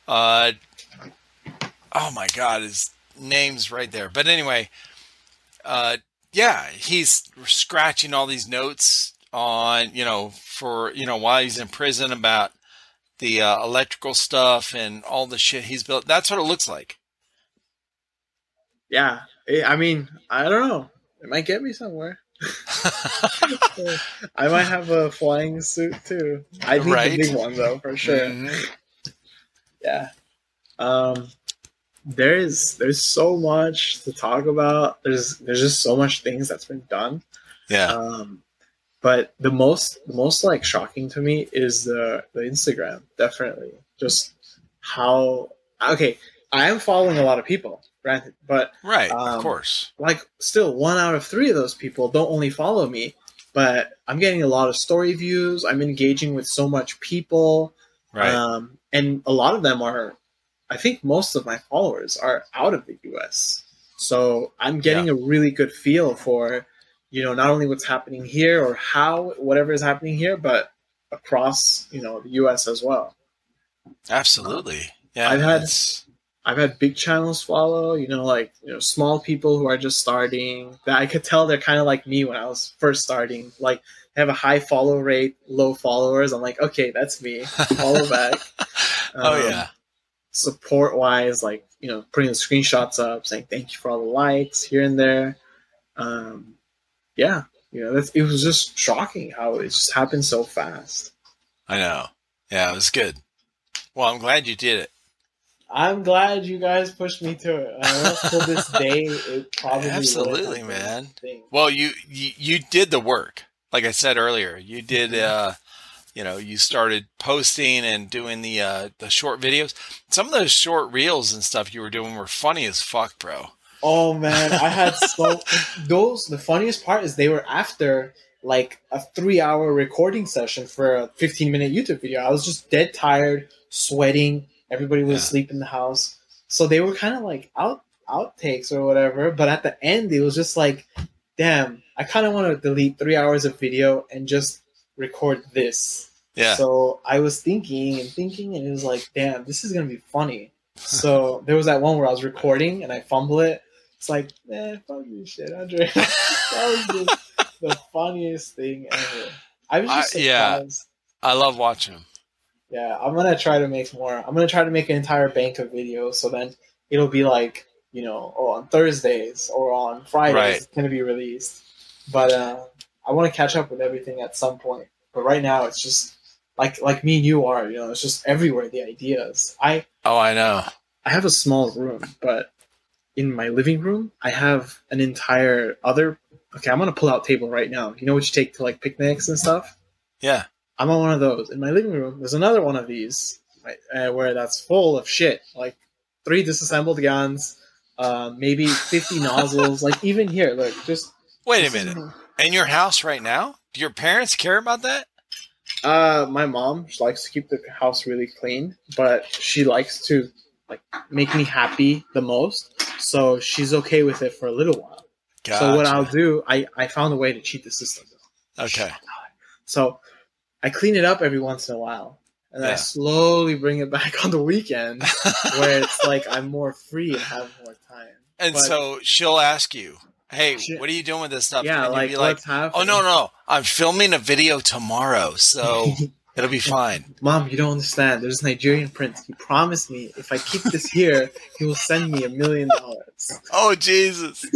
uh oh my god, his name's right there. But anyway, uh yeah, he's scratching all these notes on, you know, for, you know, while he's in prison about the uh, electrical stuff and all the shit he's built. That's what it looks like. Yeah. I mean, I don't know. It might get me somewhere. I might have a flying suit too. I need Right. the big one though, for sure. Mhm. yeah um there's there's so much to talk about there's there's just so much things that's been done Yeah. um but the most the most like shocking to me is the the instagram definitely just how okay i am following a lot of people granted but right, um, of course. like still one out of three of those people don't only follow me but i'm getting a lot of story views i'm engaging with so much people Right. um, and a lot of them are, I think most of my followers are out of the US. So I'm getting a really good feel for, you know, not only what's happening here or how whatever is happening here, but across, you know, the US as well. Absolutely. Yeah. I've had- I've had big channels follow, you know, like, you know, small people who are just starting that I could tell they're kind of like me when I was first starting. Like, they have a high follow rate, low followers. I'm like, okay, that's me. Follow back. oh Um, yeah. support wise, like you know, putting the screenshots up, saying thank you for all the likes here and there. Um, yeah, You know, that's, it was just shocking how it just happened so fast. I know. Yeah, it was good. Well, I'm glad you did it. I'm glad you guys pushed me to it. I know till this day, it probably absolutely, man. Well, you, you you did the work. Like I said earlier, you did. Uh You know, you started posting and doing the uh the short videos. Some of those short reels and stuff you were doing were funny as fuck, bro. Oh man, I had so those. The funniest part is they were after like a three-hour recording session for a 15-minute YouTube video. I was just dead tired, sweating. Everybody was Yeah. asleep in the house, so they were kind of like out outtakes or whatever. But at the end, it was just like, damn, I kind of want to delete three hours of video and just record this. Yeah. So I was thinking and thinking, and it was like, damn, this is gonna be funny. So there was that one where I was recording and I fumble it. It's like, man, fuck this shit, Andre. that was just the funniest thing ever. I was just I- yeah. I love watching them. Yeah, I'm gonna try to make more. I'm gonna try to make an entire bank of videos, so then it'll be like, you know, oh, on Thursdays or on Fridays Right. it's gonna be released. But uh, I want to catch up with everything at some point. But right now, it's just like like me and you are. You know, it's just everywhere. The ideas. I Oh, I know. I have a small room, but in my living room, I have an entire other. Okay, I'm on a pull-out table right now. You know what you take to like picnics and stuff. Yeah. I'm on one of those. In my living room, there's another one of these uh, where that's full of shit, like three disassembled guns, uh, maybe 50 nozzles. Like even here, look, just Wait a minute. In your house right now? Do your parents care about that? Uh, my mom she likes to keep the house really clean, but she likes to like make me happy the most. So she's okay with it for a little while. So what I'll do, I I found a way to cheat the system. Okay. So I clean it up every once in a while, and then I slowly bring it back on the weekend, where it's like I'm more free and have more time. and But- so she'll ask you, "Hey, She- what are you doing with this stuff?" yeah, and like, be like? "Oh no, no, I'm filming a video tomorrow, so it'll be fine." Mom, you don't understand. There's a Nigerian prince. He promised me if I keep this here, he will send me a million dollars. Oh Jesus!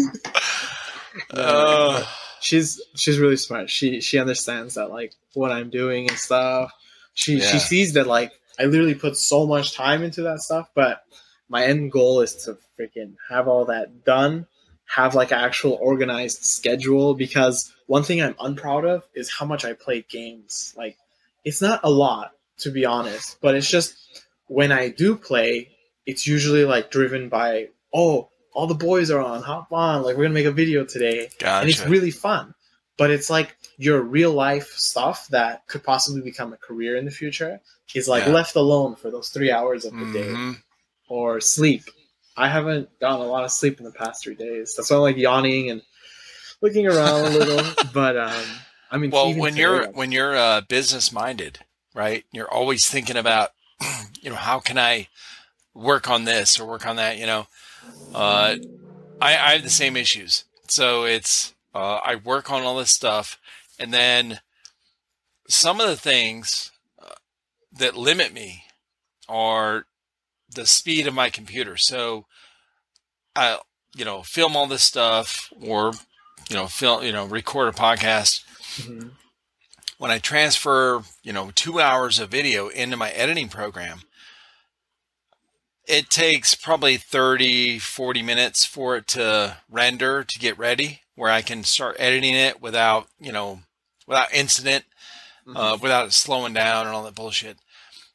Uh, she's she's really smart. She she understands that like what I'm doing and stuff. She Yeah. she sees that like I literally put so much time into that stuff, but my end goal is to freaking have all that done, have like an actual organized schedule because one thing I'm unproud of is how much I play games. Like it's not a lot to be honest, but it's just when I do play, it's usually like driven by oh all the boys are on hop on like we're gonna make a video today and it's really fun. But it's like your real life stuff that could possibly become a career in the future is like Yeah. left alone for those three hours of the day Mhm. or sleep. I haven't gotten a lot of sleep in the past three days. That's why I'm like yawning and looking around a little. But um, I mean, Well, when today, you're when you're uh, business minded, right? You're always thinking about, you know, how can I work on this or work on that? You know, uh, I, I have the same issues. So it's uh, I work on all this stuff, and then some of the things uh, that limit me are the speed of my computer. So I, you know, film all this stuff or you know, film, you know, record a podcast Mhm. when I transfer, you know, two hours of video into my editing program, it takes probably 30, 40 minutes for it to render to get ready, where I can start editing it without, you know, without incident, uh, without it slowing down and all that bullshit.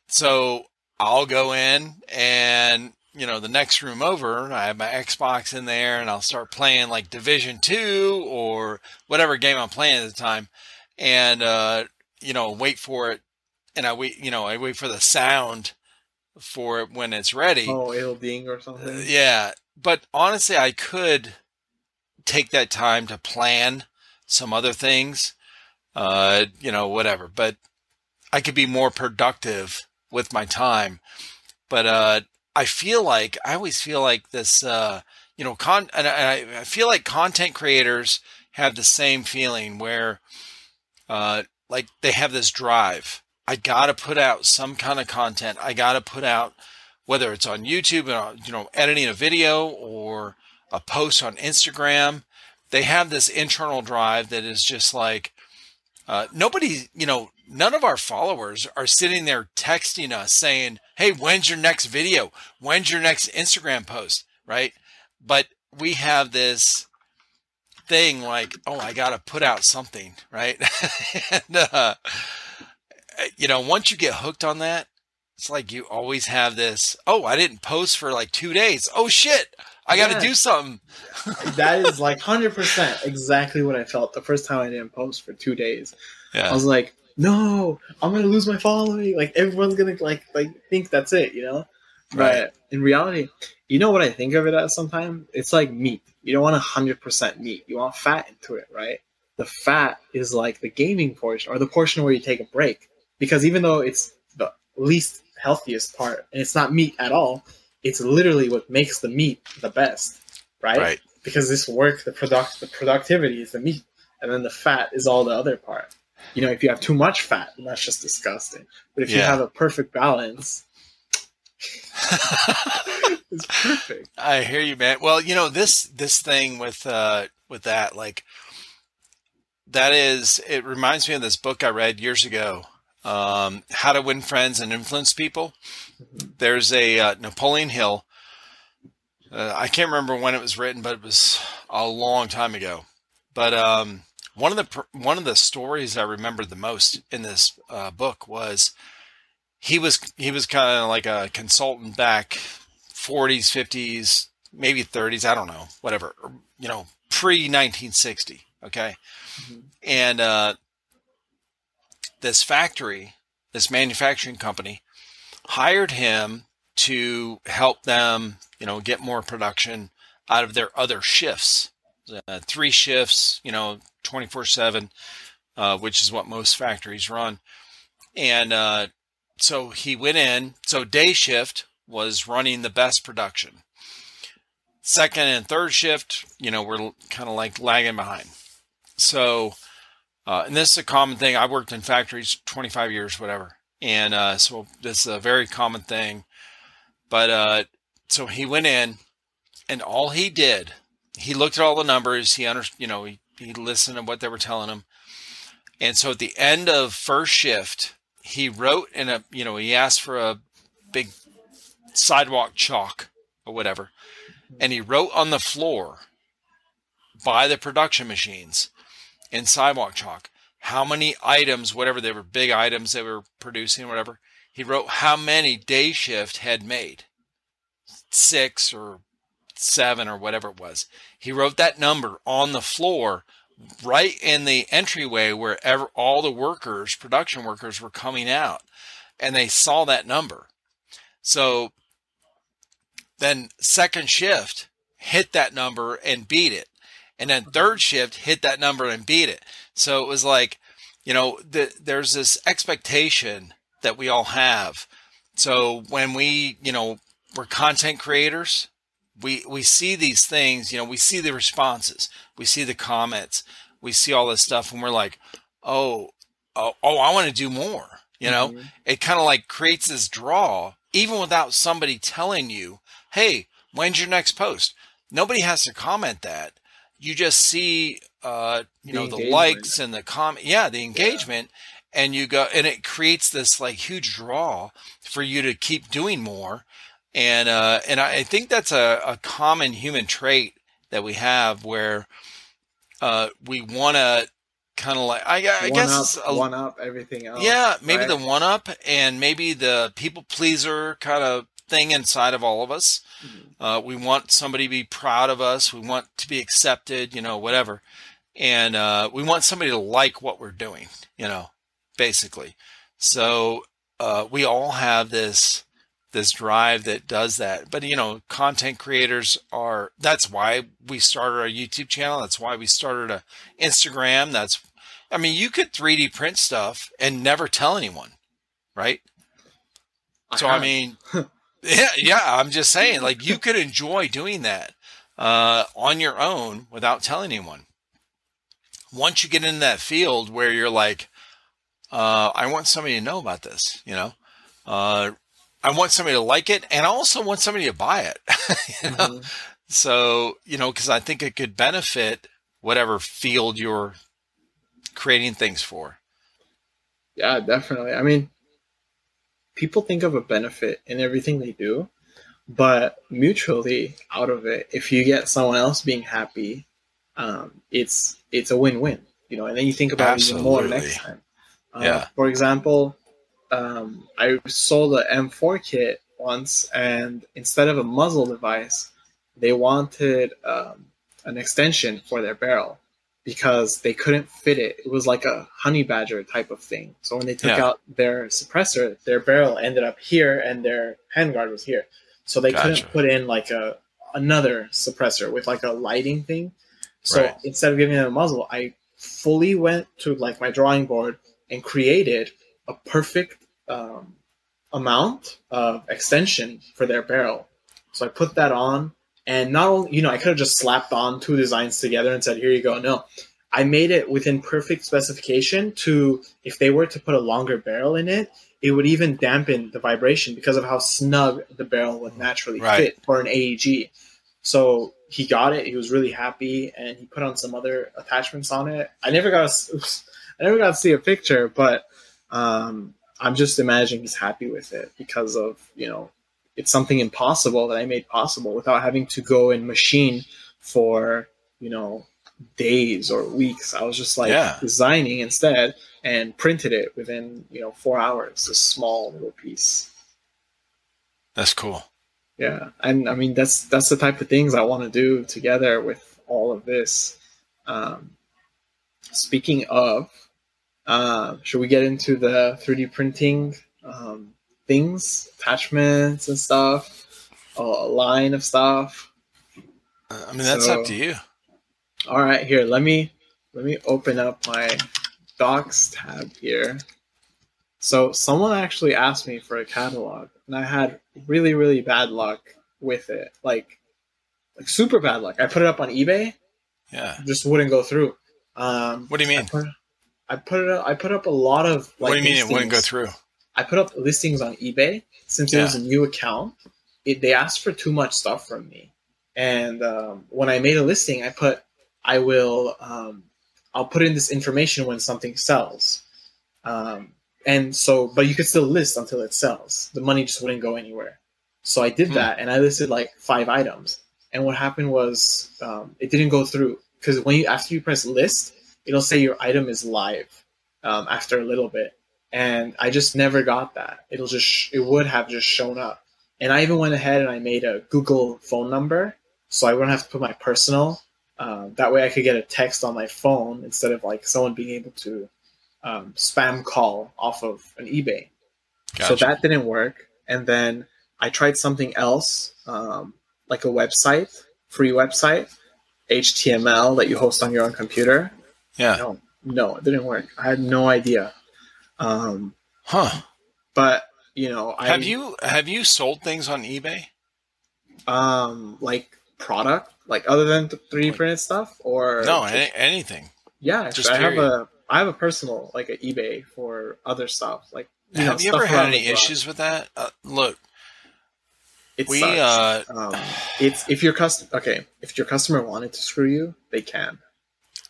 So I'll go in and, you know, the next room over, I have my Xbox in there and I'll start playing like Division 2 or whatever game I'm playing at the time and uh, you know wait for it and i wait you know i wait for the sound for it when it's ready oh, it'll ding or Uh, something. yeah but honestly i could take that time to plan some other things uh, you know whatever but i could be more productive with my time but uh, i feel like i always feel like this uh, you know con and I, I feel like content creators have the same feeling where uh, like they have this drive. I got to put out some kind of content. I got to put out whether it's on YouTube, uh, you know, editing a video or a post on Instagram. they have this internal drive that is just like uh, nobody, you know, none of our followers are sitting there texting us saying, "Hey, when's your next video? When's your next Instagram post?" Right? But we have this thing like, "Oh, I got to put out something," right? and uh, Uh, you know, once you get hooked on that, it's like you always have this. Oh, I didn't post for like two days. Oh shit, I got to Yeah. do something. that is like hundred percent exactly what I felt the first time I didn't post for two days. I was like, no, I'm gonna lose my following. Like everyone's gonna like like think that's it, you know. Right. But in reality, you know what I think of it as sometimes? It's like meat. You don't want hundred percent meat. You want fat into it, right? The fat is like the gaming portion or the portion where you take a break. Because even though it's the least healthiest part and it's not meat at all, it's literally what makes the meat the best, right? right. because this work, the product, the productivity is the meat, and then the fat is all the other part. You know, if you have too much fat, that's just disgusting. But if you have a perfect balance, it's perfect. I hear you, man. Well, you know this this thing with uh with that like that is it reminds me of this book I read years ago, um, How to Win Friends and Influence People. There's a uh, Napoleon Hill. Uh, I can't remember when it was written, but it was a long time ago. But um, one of the one of the stories I remember the most in this uh, book was he was he was kind of like a consultant back 40s, 50s, maybe 30s, I don't know, whatever, you know, pre 1960. Okay. Mhm. And uh, this factory, this manufacturing company, hired him to help them, you know, get more production out of their other shifts. Uh, three shifts, you know, 24 7, uh, which is what most factories run. And uh, so he went in. So day shift was running the best production. Second and third shift, you know, we're kind of like lagging behind. So, uh, and this is a common thing. I worked in factories 25 years, whatever. And uh, so this is a very common thing. But uh, so he went in and all he did, he looked at all the numbers. He under, you know, he, he listened to what they were telling him. And so at the end of first shift, he wrote in a, you know, he asked for a big sidewalk chalk or whatever. And he wrote on the floor by the production machines in sidewalk chalk how many items, whatever they were, big items they were producing, whatever. He wrote how many day shift had made six or seven or whatever it was. He wrote that number on the floor right in the entryway where ever, all the workers, production workers, were coming out, and they saw that number. So then second shift hit that number and beat it. And then third shift hit that number and beat it. So it was like, you know, the, there's this expectation that we all have. So when we, you know, we're content creators, we we see these things, you know, we see the responses, we see the comments, we see all this stuff, and we're like, oh, oh, oh I want to do more. You know, Mhm. it kind of like creates this draw, even without somebody telling you, hey, when's your next post? Nobody has to comment that. You just see, uh, you The know, the likes and the comment. Yeah, the engagement. And you go, and it creates this like huge draw for you to keep doing more. And, uh, and I, I think that's a, a common human trait that we have where, uh, we want to kind of like, I, I guess, up, a- one up everything else. yeah, maybe right? the one up and maybe the people pleaser kind of thing inside of all of us. Mhm. Uh, we want somebody to be proud of us. We want to be accepted, you know, whatever. And uh, we want somebody to like what we're doing, you know, basically. So uh, we all have this this drive that does that. But you know, content creators are. That's why we started our YouTube channel. That's why we started a Instagram. That's. I mean, you could 3D print stuff and never tell anyone, right? So I mean, yeah, yeah. I'm just saying, like you could enjoy doing that uh, on your own without telling anyone. Once you get in that field where you're like, uh, I want somebody to know about this, you know, uh, I want somebody to like it, and I also want somebody to buy it. you know? Mhm. So you know, because I think it could benefit whatever field you're creating things for. Yeah, definitely. I mean, people think of a benefit in everything they do, but mutually out of it, if you get someone else being happy, um, it's it's a win-win. You know, and then you think about it even more next time. Uh, Yeah. For example, um, I sold an M4 kit once, and instead of a muzzle device, they wanted um, an extension for their barrel because they couldn't fit it. It was like a honey badger type of thing. So when they took Yeah. out their suppressor, their barrel ended up here, and their handguard was here. So they Gotcha. couldn't put in like a another suppressor with like a lighting thing. So Right. instead of giving them a muzzle, I fully went to like my drawing board and created a perfect um, amount of extension for their barrel. So I put that on, and not only you know I could have just slapped on two designs together and said, "Here you go." No, I made it within perfect specification. To if they were to put a longer barrel in it, it would even dampen the vibration because of how snug the barrel would naturally Right. fit for an AEG. So he got it. He was really happy, and he put on some other attachments on it. I never got to, oops, I never got to see a picture, but um, I'm just imagining he's happy with it because of you know it's something impossible that I made possible without having to go and machine for you know days or weeks. I was just like Yeah. designing instead and printed it within you know four hours. A small little piece. That's cool. Yeah, and I mean that's that's the type of things I want to do together with all of this. Um, speaking of, uh, should we get into the 3D printing um, things, attachments and stuff, a line of stuff? Uh, I mean, that's So- up to you. All right, here let me let me open up my docs tab here. So someone actually asked me for a catalog, and I had really really bad luck with it, like like super bad luck. I put it up on eBay, Yeah. just wouldn't go through. Um, What do you I mean? put, I put it. Up, I put up a lot of. Like, what do you mean it wouldn't go through? I put up listings on eBay since it was a new account. It, they asked for too much stuff from me, and um, when I made a listing, I put I will um, I'll put in this information when something sells, um, and so but you could still list until it sells. The money just wouldn't go anywhere. So I did Hmm. that, and I listed like five items. And what happened was um, it didn't go through because when you after you press list, it'll say your item is live um, after a little bit and I just never got that. It'll just sh- it would have just shown up, and I even went ahead and I made a Google phone number so I wouldn't have to put my personal. Um, that way, I could get a text on my phone instead of like someone being able to um, spam call off of an eBay. Gotcha. So that didn't work, and then I tried something else, um, like a website, free website, HTML that you host on your own computer. yeah. No, no, it didn't work. I had no idea. Um, Huh. but you know, I Have you have you sold things on eBay? um like product like other than three D printed stuff or No, any, anything. yeah, just I have a I have a personal like an eBay for other stuff like you know, have you stuff ever had any issues with that? Uh, look, It we sucks. uh, um, it's if your customer okay if your customer wanted to screw you, they can.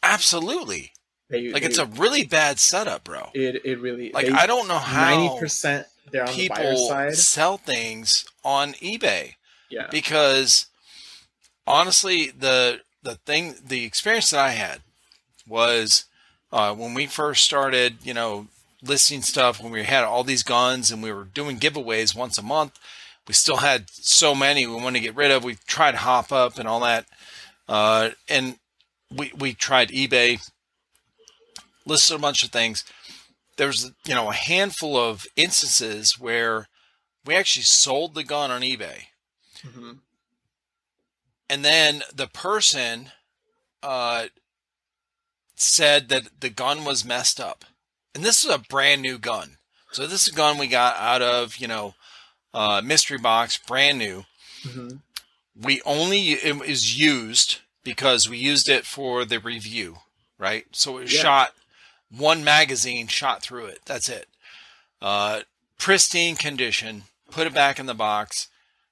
absolutely. They Like they, it's a really bad setup, bro. it it really Like I don't know how ninety percent people side. sell things on eBay Yeah, because honestly, the the thing, the experience that I had was uh, when we first started, you know, listing stuff when we had all these guns and we were doing giveaways once a month. We still had so many we wanted to get rid of. We tried hop up and all that, uh, and we we tried eBay, listed a bunch of things. There was you know a handful of instances where we actually sold the gun on eBay Mhm. and then the person uh, said that the gun was messed up and this is a brand new gun so this is a gun we got out of you know uh, mystery box brand new Mhm. we only it is used because we used it for the review right so it was Yeah. shot one magazine shot through it that's it uh, pristine condition put it back in the box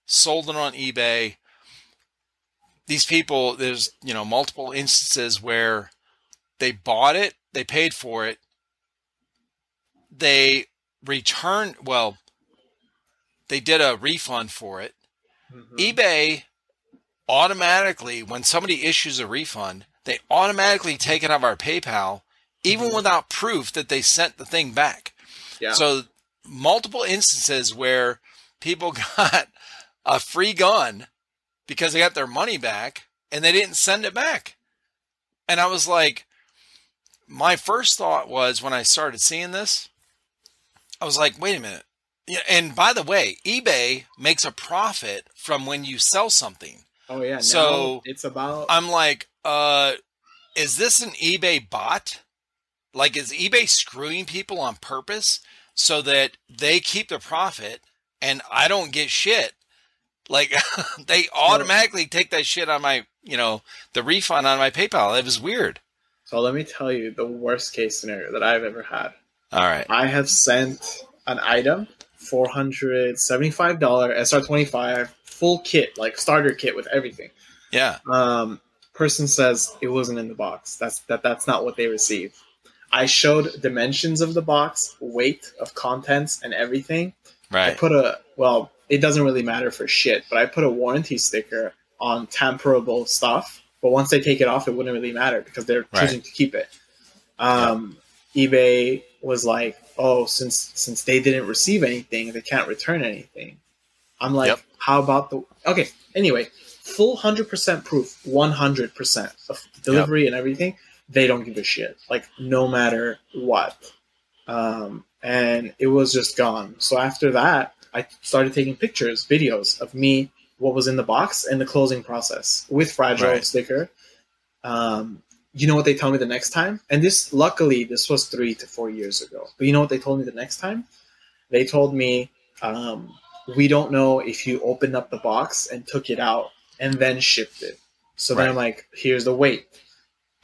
sold it on ebay these people, there's you know multiple instances where they bought it, they paid for it, they returned. Well, they did a refund for it. Mhm. eBay automatically, when somebody issues a refund, they automatically take it out of our PayPal, even Mhm. without proof that they sent the thing back. Yeah. So multiple instances where people got a free gun because they got their money back and they didn't send it back. And I was like, my first thought was when I started seeing this, I was like, wait a minute. Yeah, and by the way, eBay makes a profit from when you sell something. oh yeah. So- it's about I'm like, uh, is this an eBay bot? Like, is eBay screwing people on purpose so that they keep the profit and I don't get shit? Like, they automatically take that shit on my, you know, the refund on my PayPal. It was weird. so. Let me tell you the worst case scenario that I've ever had. All right. I have sent an item, four hundred seventy-five dollar SR twenty-five full kit, like starter kit with everything. Yeah. Um, person says it wasn't in the box. That's that. That's not what they received. I showed dimensions of the box, weight of contents, and everything. Right. I put a well. It doesn't really matter for shit, but I put a warranty sticker on tamperable stuff. But once they take it off, it wouldn't really matter because they're Right. choosing to keep it. Um, eBay was like, "Oh, since since they didn't receive anything, they can't return anything." I'm like, Yep. "How about the okay?" Anyway, full hundred percent proof, one hundred percent of delivery and everything. They don't give a shit, like no matter what. Um, and it was just gone. So after that, I started taking pictures, videos of me, what was in the box, and the closing process with fragile Right. sticker. Um, you know what they tell me the next time? And this, luckily, this was three to four years ago. But you know what they told me the next time? They told me, um, we don't know if you opened up the box and took it out and then shipped it. So then I'm like, here's the weight.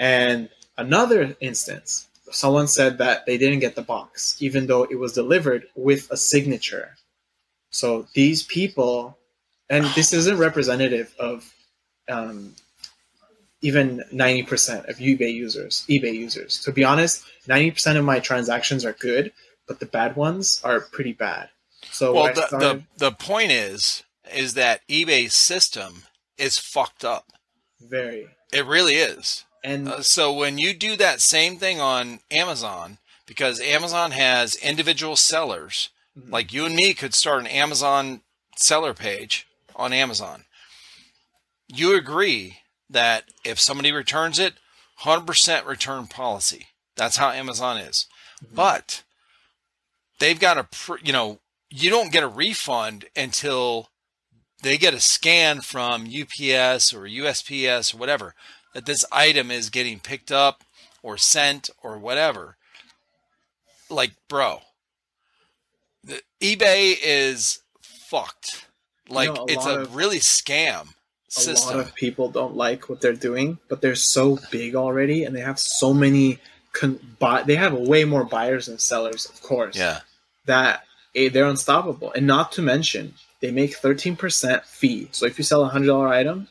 And another instance, someone said that they didn't get the box, even though it was delivered with a signature. So these people, and this isn't representative of um, even 90% of eBay users, eBay users. To be honest, 90% of my transactions are good, but the bad ones are pretty bad. So Well, the, started, the, the point is, is that eBay's system is fucked up. very It really is. And Uh, so when you do that same thing on Amazon, because Amazon has individual sellers, Mhm. like you and me could start an Amazon seller page on Amazon. You agree that if somebody returns it, 100% return policy. That's how Amazon is. Mhm. But they've got a, pr- you know, you don't get a refund until they get a scan from UPS or USPS or whatever that this item is getting picked up or sent or whatever. Like, bro, the eBay is fucked. Like, know, a it's a of- really scam a lot of people don't like what they're doing, but they're so big already, and they have so many. Con- buy- they have way more buyers than sellers, of course. yeah, That eh, they're unstoppable, and not to mention they make thirteen percent fee. So if you sell a hundred dollar item,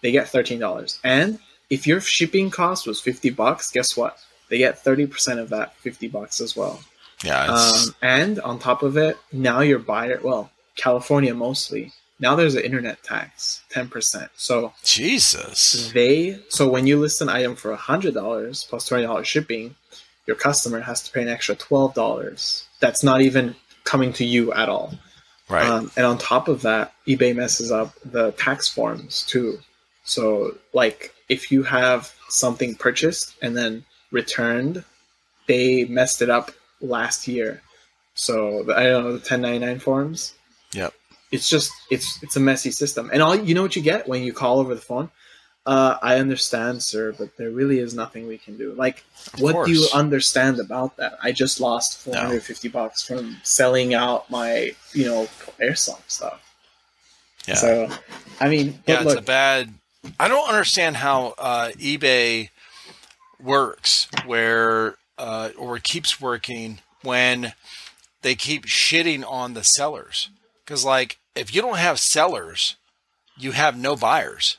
they get thirteen dollars. And if your shipping cost was fifty bucks, guess what? They get thirty percent of that fifty bucks as well. yeah. It's, Um, and on top of it, now your buyer, well, California mostly, now there's an internet tax, 10%. So Jesus. they, so when you list an item for $100 plus $20 shipping, your customer has to pay an extra $12. That's not even coming to you at all. Right. Um, and on top of that, eBay messes up the tax forms too. So, like, if you have something purchased and then returned, they messed it up last year. So the, I don't know the 1099 forms. Yep. It's just it's it's a messy system, and all you know what you get when you call over the phone. Uh, I understand, sir, but there really is nothing we can do. Like, Of what do you understand about that? I just lost 450 bucks from selling out my, you know, airsoft stuff. yeah. So, I mean, yeah, look, it's a bad. I don't understand how uh, eBay works, where uh, or keeps working when they keep shitting on the sellers. Because like, if you don't have sellers, you have no buyers.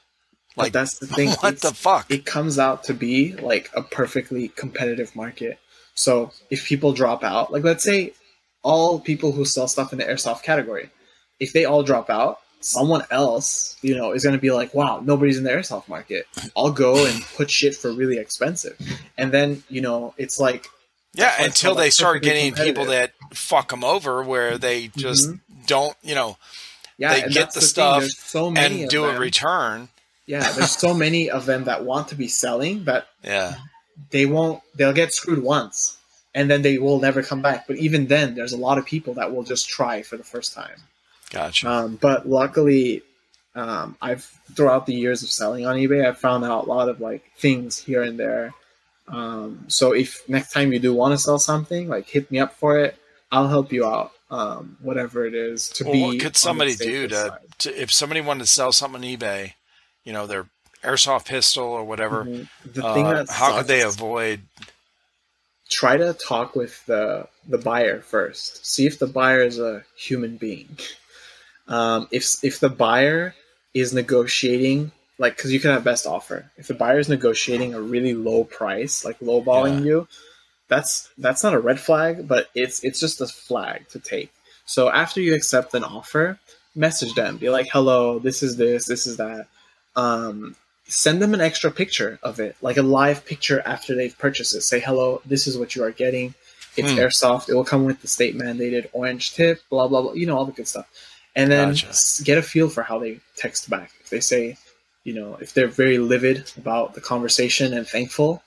But Like, that's the thing. what it's- the fuck? it comes out to be like a perfectly competitive market. So if people drop out, like let's say all people who sell stuff in the airsoft category, if they all drop out, someone else, you know, is going to be like, wow, nobody's in the airsoft market. I'll go and put shit for really expensive. And then, you know, it's like, yeah, that's why it's until they like, start getting people that fuck them over, where they just Mhm. don't, you know, yeah, They get that's the stuff so and do a return. Yeah, there's so many of them that want to be selling that Yeah, they won't they'll get screwed once and then they will never come back but even then there's a lot of people that will just try for the first time gotcha. um, but luckily um, i've throughout the years of selling on ebay i've found out a lot of like things here and there um, so if next time you do want to sell something like hit me up for it i'll help you out um, whatever it is to well, be what could somebody do to, to if somebody wanted to sell something on eBay, you know, their airsoft pistol or whatever? Mhm. the thing Uh, that how could they avoid? try to talk with the the buyer first. See if the buyer is a human being. Um, if if the buyer is negotiating, like, because you can have best offer. If the buyer is negotiating a really low price, like lowballing Yeah. you, that's that's not a red flag, but it's it's just a flag to take. So after you accept an offer, message them. Be like, "Hello, this is this, this is that." Um, send them an extra picture of it, like a live picture after they've purchased it. Say, hello, this is what you are getting. It's Hmm. airsoft. It will come with the state mandated orange tip, blah, blah, blah. You know, all the good stuff. And then Gotcha. get a feel for how they text back. If they say, you know, if they're very livid about the conversation and thankful,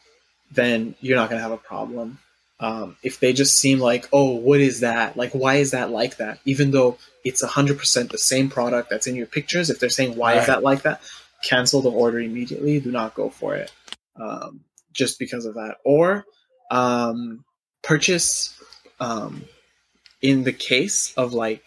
then you're not going to have a problem. Um, if they just seem like, oh, what is that? Like, why is that like that? Even though it's 100% the same product that's in your pictures, if they're saying, why Right. is that like that? Cancel the order immediately. Do not go for it um, just because of that. Or um, purchase um, in the case of like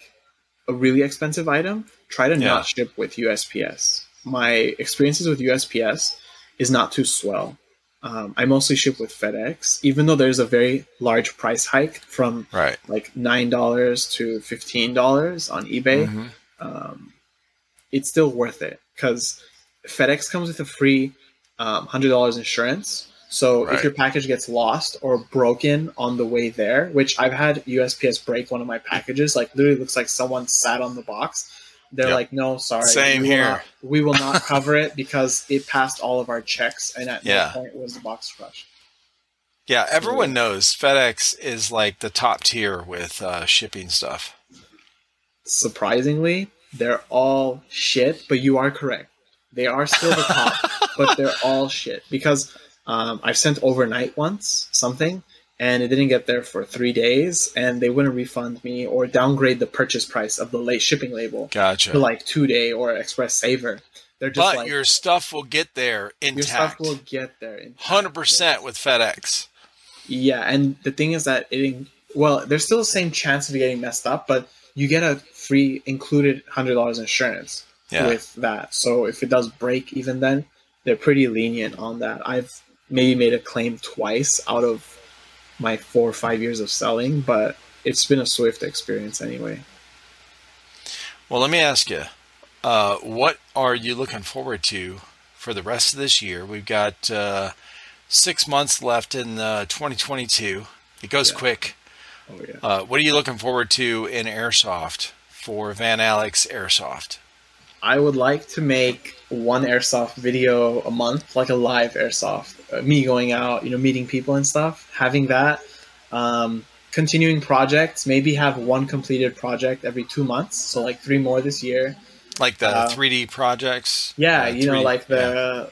a really expensive item, try to Yeah. not ship with USPS. My experiences with USPS is not too swell. Um, I mostly ship with FedEx, even though there's a very large price hike from Right. like nine dollars to fifteen dollars on eBay. Mhm. Um, it's still worth it because FedEx comes with a free um, hundred dollars insurance. So Right. if your package gets lost or broken on the way there, which I've had USPS break one of my packages, like literally looks like someone sat on the box. They're Yep. like, no, sorry, Same we here. not- we will not cover it because it passed all of our checks, and at Yeah. no point was the box crushed. Yeah, everyone knows FedEx is like the top tier with uh, shipping stuff. surprisingly, they're all shit, but you are correct. They are still the top, but they're all shit. Because um, I've sent overnight once something, and it didn't get there for three days, and they wouldn't refund me or downgrade the purchase price of the late shipping label Gotcha. to like two day or express saver. They're just but like your stuff will get there intact. your stuff will get there. intact. Hundred percent with FedEx. Yeah, and the thing is that it well, there's still the same chance of getting messed up, but you get a free included hundred dollars insurance Yeah. with that. So if it does break, even then, they're pretty lenient on that. I've maybe made a claim twice out of my four or five years of selling, but it's been a swift experience anyway. Well, let me ask you, uh, what are you looking forward to for the rest of this year? We've got uh, six months left in uh, 2022. It goes Yeah. quick. Oh yeah. Uh, what are you looking forward to in airsoft for Van Alex Airsoft? I would like to make one airsoft video a month, like a live airsoft. Me going out, you know, meeting people and stuff. Having that, um, continuing projects. Maybe have one completed project every two months. So like three more this year. Like the Uh, 3D projects? Yeah, Uh, you know, 3D like yeah. the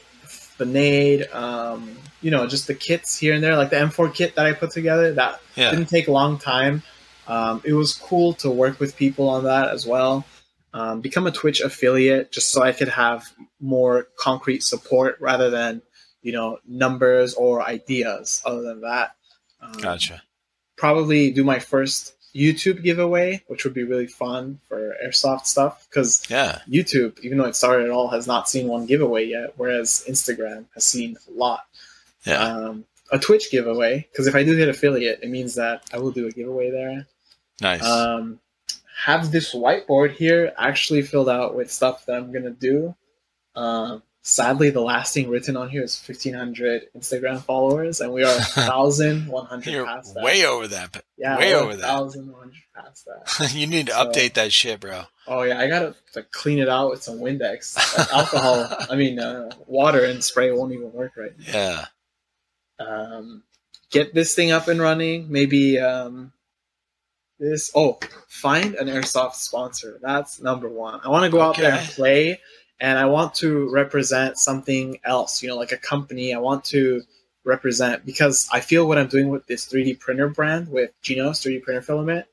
the nade. Um, you know, just the kits here and there, like the M4 kit that I put together. That Yeah. didn't take a long time. Um, it was cool to work with people on that as well. Um, become a Twitch affiliate just so I could have more concrete support rather than you know numbers or ideas. Other than that, um, Gotcha. Probably do my first YouTube giveaway, which would be really fun for airsoft stuff because Yeah. YouTube, even though it started at all, has not seen one giveaway yet, whereas Instagram has seen a lot. Yeah. Um, a Twitch giveaway, because if I do hit affiliate, it means that I will do a giveaway there. nice. Um, have this whiteboard here actually filled out with stuff that I'm gonna do. Um, sadly, the last thing written on here is 1,500 Instagram followers, and we are 1,100 You're past that. way over that. but yeah, way over that. 1,100 past that. you need to So- update that shit, bro. Oh yeah, I gotta like, clean it out with some Windex. Like, alcohol, I mean, uh, water and spray won't even work right now. Yeah. um, get this thing up and running. Maybe um, this. Oh, find an airsoft sponsor. That's number one. I want to go out there and play, and I want to represent something else. You know, like a company. I want to represent because I feel what I'm doing with this 3D printer brand with Geno's 3D printer filament.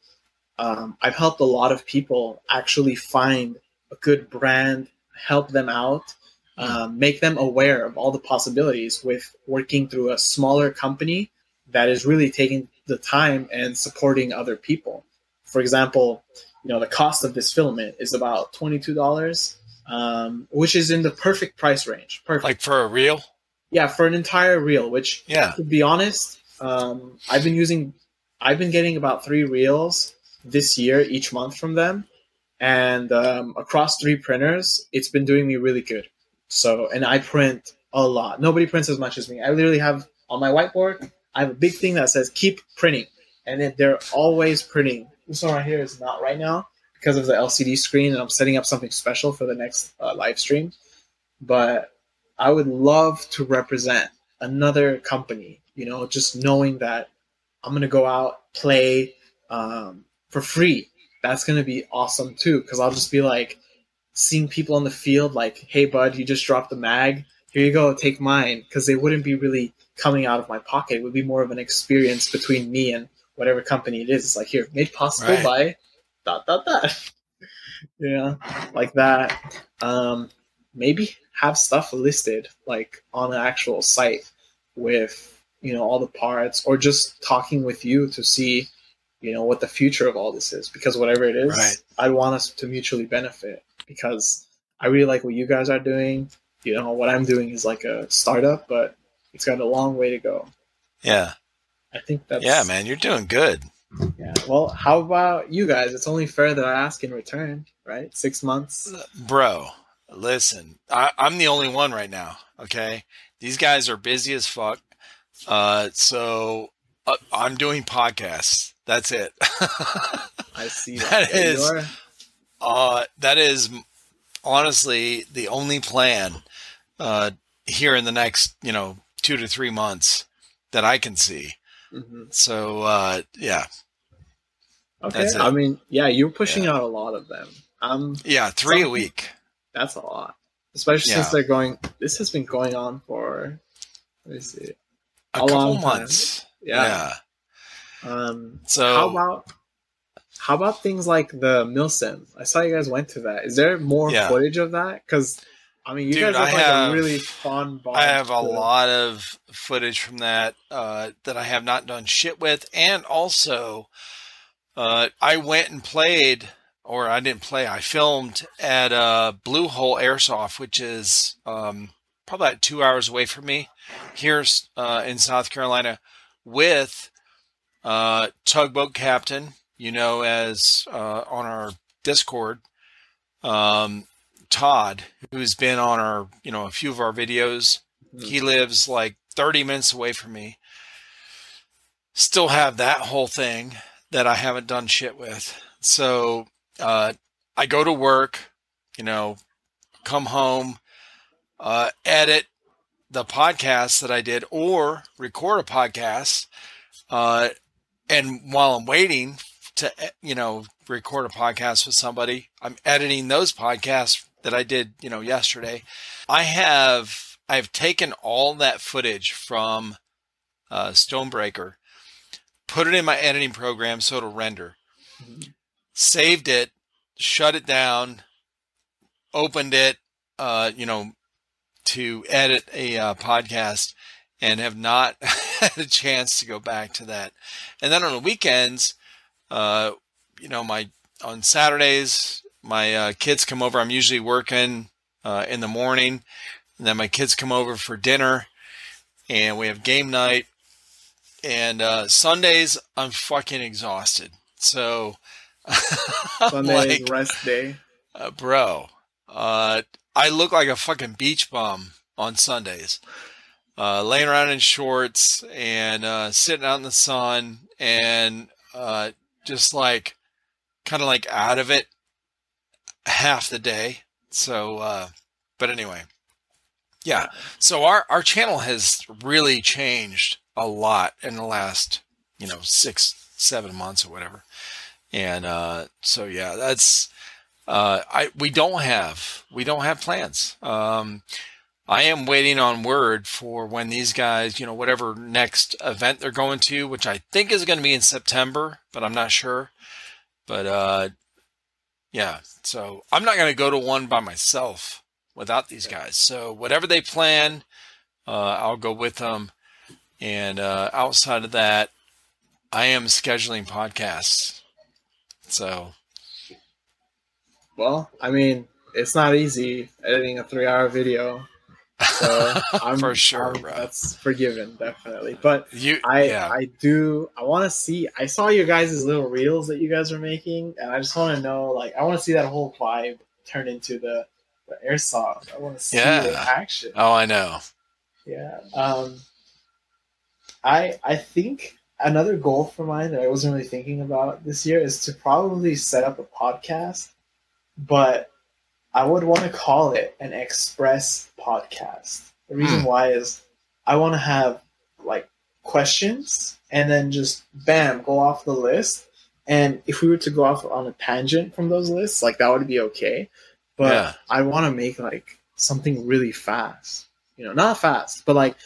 Um, I've helped a lot of people actually find a good brand, help them out, um, make them aware of all the possibilities with working through a smaller company that is really taking the time and supporting other people. For example, you know the cost of this filament is about twenty two dollars, um, which is in the perfect price range. Perfect, Like for a real? yeah, for an entire reel. Which, Yeah. to be honest, um, I've been using, I've been getting about three reels this year each month from them, and um, across three printers, it's been doing me really good. So, and I print a lot. Nobody prints as much as me. I literally have on my whiteboard, I have a big thing that says "keep printing," and then they're always printing. This one right here is not right now because of the LCD screen, and I'm setting up something special for the next uh, live stream. But I would love to represent another company. You know, just knowing that I'm gonna go out play um, for free. That's gonna be awesome too, because I'll just be like seeing people on the field, like, "Hey, bud, you just dropped the mag. Here you go, take mine." Because they wouldn't be really coming out of my pocket. It would be more of an experience between me and whatever company it is. It's like here, made possible Right. by dot dot dot. yeah, like that. Um, maybe have stuff listed like on an actual site with you know all the parts or just talking with you to see you know what the future of all this is because whatever it is Right. i want us to mutually benefit because i really like what you guys are doing you know what i'm doing is like a startup but it's got a long way to go Yeah. i think that's Yeah, man. You're doing good. Yeah well how about you guys it's only fair that i ask in return right six months Bro, listen, I, I'm the only one right now. Okay. These guys are busy as fuck. Uh, so uh, I'm doing podcasts. That's it. i see That that, is- uh, that is honestly the only plan uh, here in the next, you know, two to three months that I can see. Mhm. So, uh, yeah, okay i mean yeah you're pushing out a lot of them um yeah, three a week. That's a lot, especially Yeah. since they're going. This has been going on for. Let me see. A A couple long time. months. Yeah. yeah. Um, So, how about how about things like the Milsim? I saw you guys went to that. Is there more Yeah. footage of that? Because I mean, you Dude, guys have I like have- a really fun. Bond I have a to- lot of footage from that uh, that I have not done shit with, and also uh, I went and played, or I didn't play. I filmed at uh, Blue Hole Airsoft, which is um, probably about two hours away from me here uh, in South Carolina, with uh, tugboat captain, you know, as uh, on our Discord. Um, Todd, who's been on our, you know, a few of our videos. Mhm. He lives like 30 minutes away from me. Still have that whole thing that I haven't done shit with. So uh, I go to work, you know, come home, uh, edit the podcast that I did, or record a podcast. Uh, and while I'm waiting to, you know, record a podcast with somebody, I'm editing those podcasts that I did, you know, yesterday. I have I've taken all that footage from uh, Stonebreaker, put it in my editing program so it'll render, Mhm. saved it, shut it down, opened it, uh, you know, to edit a uh, podcast, and have not had a chance to go back to that. And then on the weekends, uh, you know, my on Saturdays, my uh, kids come over. I'm usually working uh, in the morning, and then my kids come over for dinner, and we have game night. And uh, Sundays, I'm fucking exhausted. So, Sunday like, rest day. uh, bro, uh, I look like a fucking beach bum on Sundays, uh, laying around in shorts and uh, sitting out in the sun and uh, just like kind of like out of it half the day. So, uh, but anyway, yeah. So our our channel has really changed a lot in the last you know six seven months or whatever, and uh, so yeah, that's uh, I we don't have we don't have plans. Um, I am waiting on word for when these guys, you know, whatever next event they're going to, which I think is going to be in September, but I'm not sure. But uh, yeah, so I'm not going to go to one by myself without these guys. So whatever they plan, uh, I'll go with them. And uh, outside of that, I am scheduling podcasts. So, Well, I mean, it's not easy editing a three-hour video. So I'm For sure, I'm-. That's forgiven, definitely. But you, I yeah, I do I want to see I saw you guys' little reels that you guys are making and I just want to know like I want to see that whole vibe turn into the, the airsoft. I want to see Yeah. in action. oh, I know. Yeah. Um I I think another goal for mine that I wasn't really thinking about this year is to probably set up a podcast, but I would want to call it an express podcast. The reason Hmm. why is I want to have like questions and then just bam go off the list. And if we were to go off on a tangent from those lists, like that would be okay. But Yeah. I want to make like something really fast. You know, not fast, but like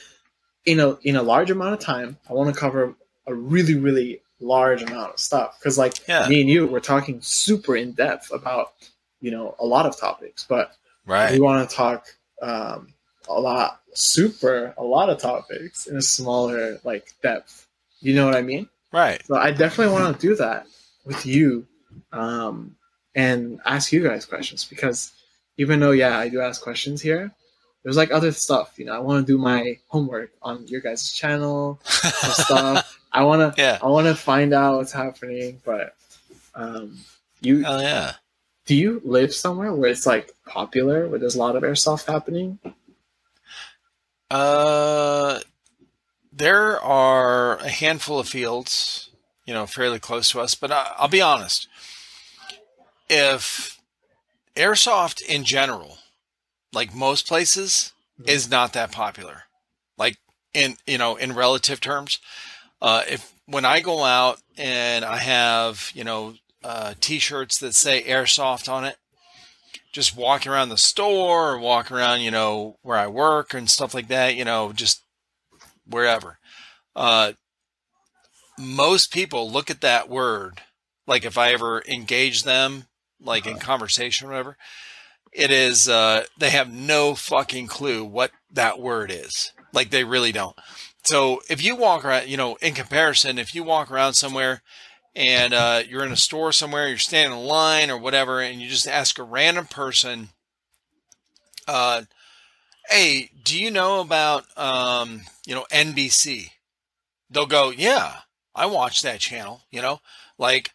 in a in a large amount of time. I want to cover a really really large amount of stuff because like Yeah. me and you we're talking super in depth about you know a lot of topics, but right. we want to talk um, a lot super a lot of topics in a smaller like depth. You know what I mean? Right. So I definitely want to do that with you, um, and ask you guys questions because even though yeah I do ask questions here, there's like other stuff. You know, I want to do my homework on your guys' channel stuff. I want to yeah. I want to find out what's happening, but um, you Hell yeah. Do you live somewhere where it's like popular, where there's a lot of airsoft happening? Uh, there are a handful of fields, you know, fairly close to us. But I, I'll be honest, if airsoft in general, like most places, Mhm. is not that popular, like in you know in relative terms, uh, if when I go out and I have you know uh, t-shirts that say airsoft on it just walking around the store or walk around, you know, where I work and stuff like that, you know, just wherever. Uh, most people look at that word, like if I ever engage them, like in conversation or whatever, it is, uh, they have no fucking clue what that word is. Like they really don't. So if you walk around, you know, in comparison, if you walk around somewhere and uh, you're in a store somewhere, you're standing in line or whatever, and you just ask a random person, uh, "Hey, do you know about um, you know NBC?" They'll go, "Yeah, I watch that channel." You know, like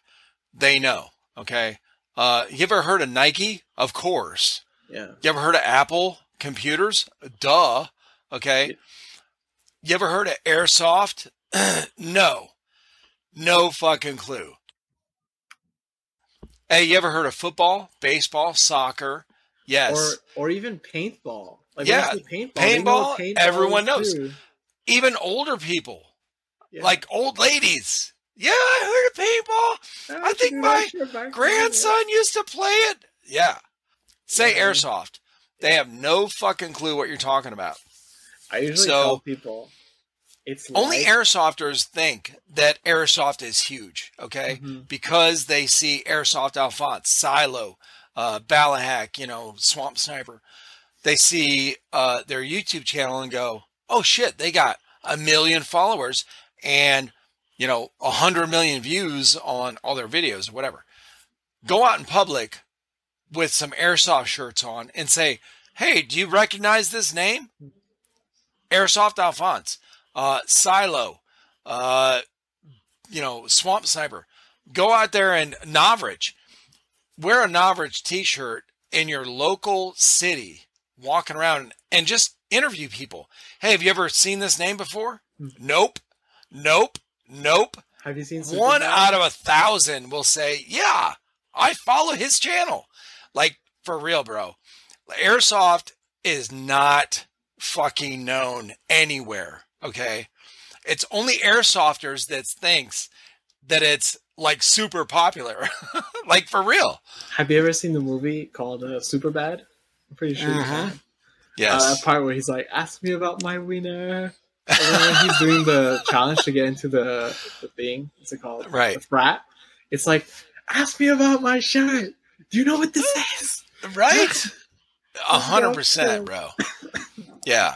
they know. Okay, uh, you ever heard of Nike? Of course. Yeah. You ever heard of Apple computers? Duh. Okay. You ever heard of Airsoft? no. No fucking clue. Hey, you ever heard of football, baseball, soccer? Yes. Or or even paintball. Like Yeah, when you say paintball, know paintball, everyone knows. too. Even older people, Yeah. like old ladies. Yeah, I heard of paintball. Oh, I think my that shit back. Grandson used to play it. Yeah. Say Yeah. airsoft. They have no fucking clue what you're talking about. I usually So- tell people it's Only like, airsofters think that airsoft is huge, okay? Mhm. Because they see Airsoft Alphonse, Silo, uh, Ballahack, you know, Swamp Sniper. They see uh, their YouTube channel and go, oh shit, they got a million followers and, you know, a hundred million views on all their videos or whatever. Go out in public with some airsoft shirts on and say, hey, do you recognize this name? Airsoft Alphonse uh, Silo, uh, you know, Swamp Sniper. Go out there and Novritsch, wear a Novritsch t-shirt in your local city, walking around and just interview people. Hey, have you ever seen this name before? Nope. Nope. Nope. Have you seen One out of a thousand will say, Yeah, I follow his channel. Like, for real, bro. Airsoft is not fucking known anywhere. Okay. It's only airsofters that thinks that it's like super popular. like for real. Have you ever seen the movie called uh, Superbad? I'm pretty sure. you have. Yes. Uh, that part where he's like, "Ask me about my wiener." And then he's doing the challenge to get into the, the thing. What's it called? Right. The frat. It's like, "Ask me about my shirt." Do you know what this is? right? A hundred percent, bro. Yeah.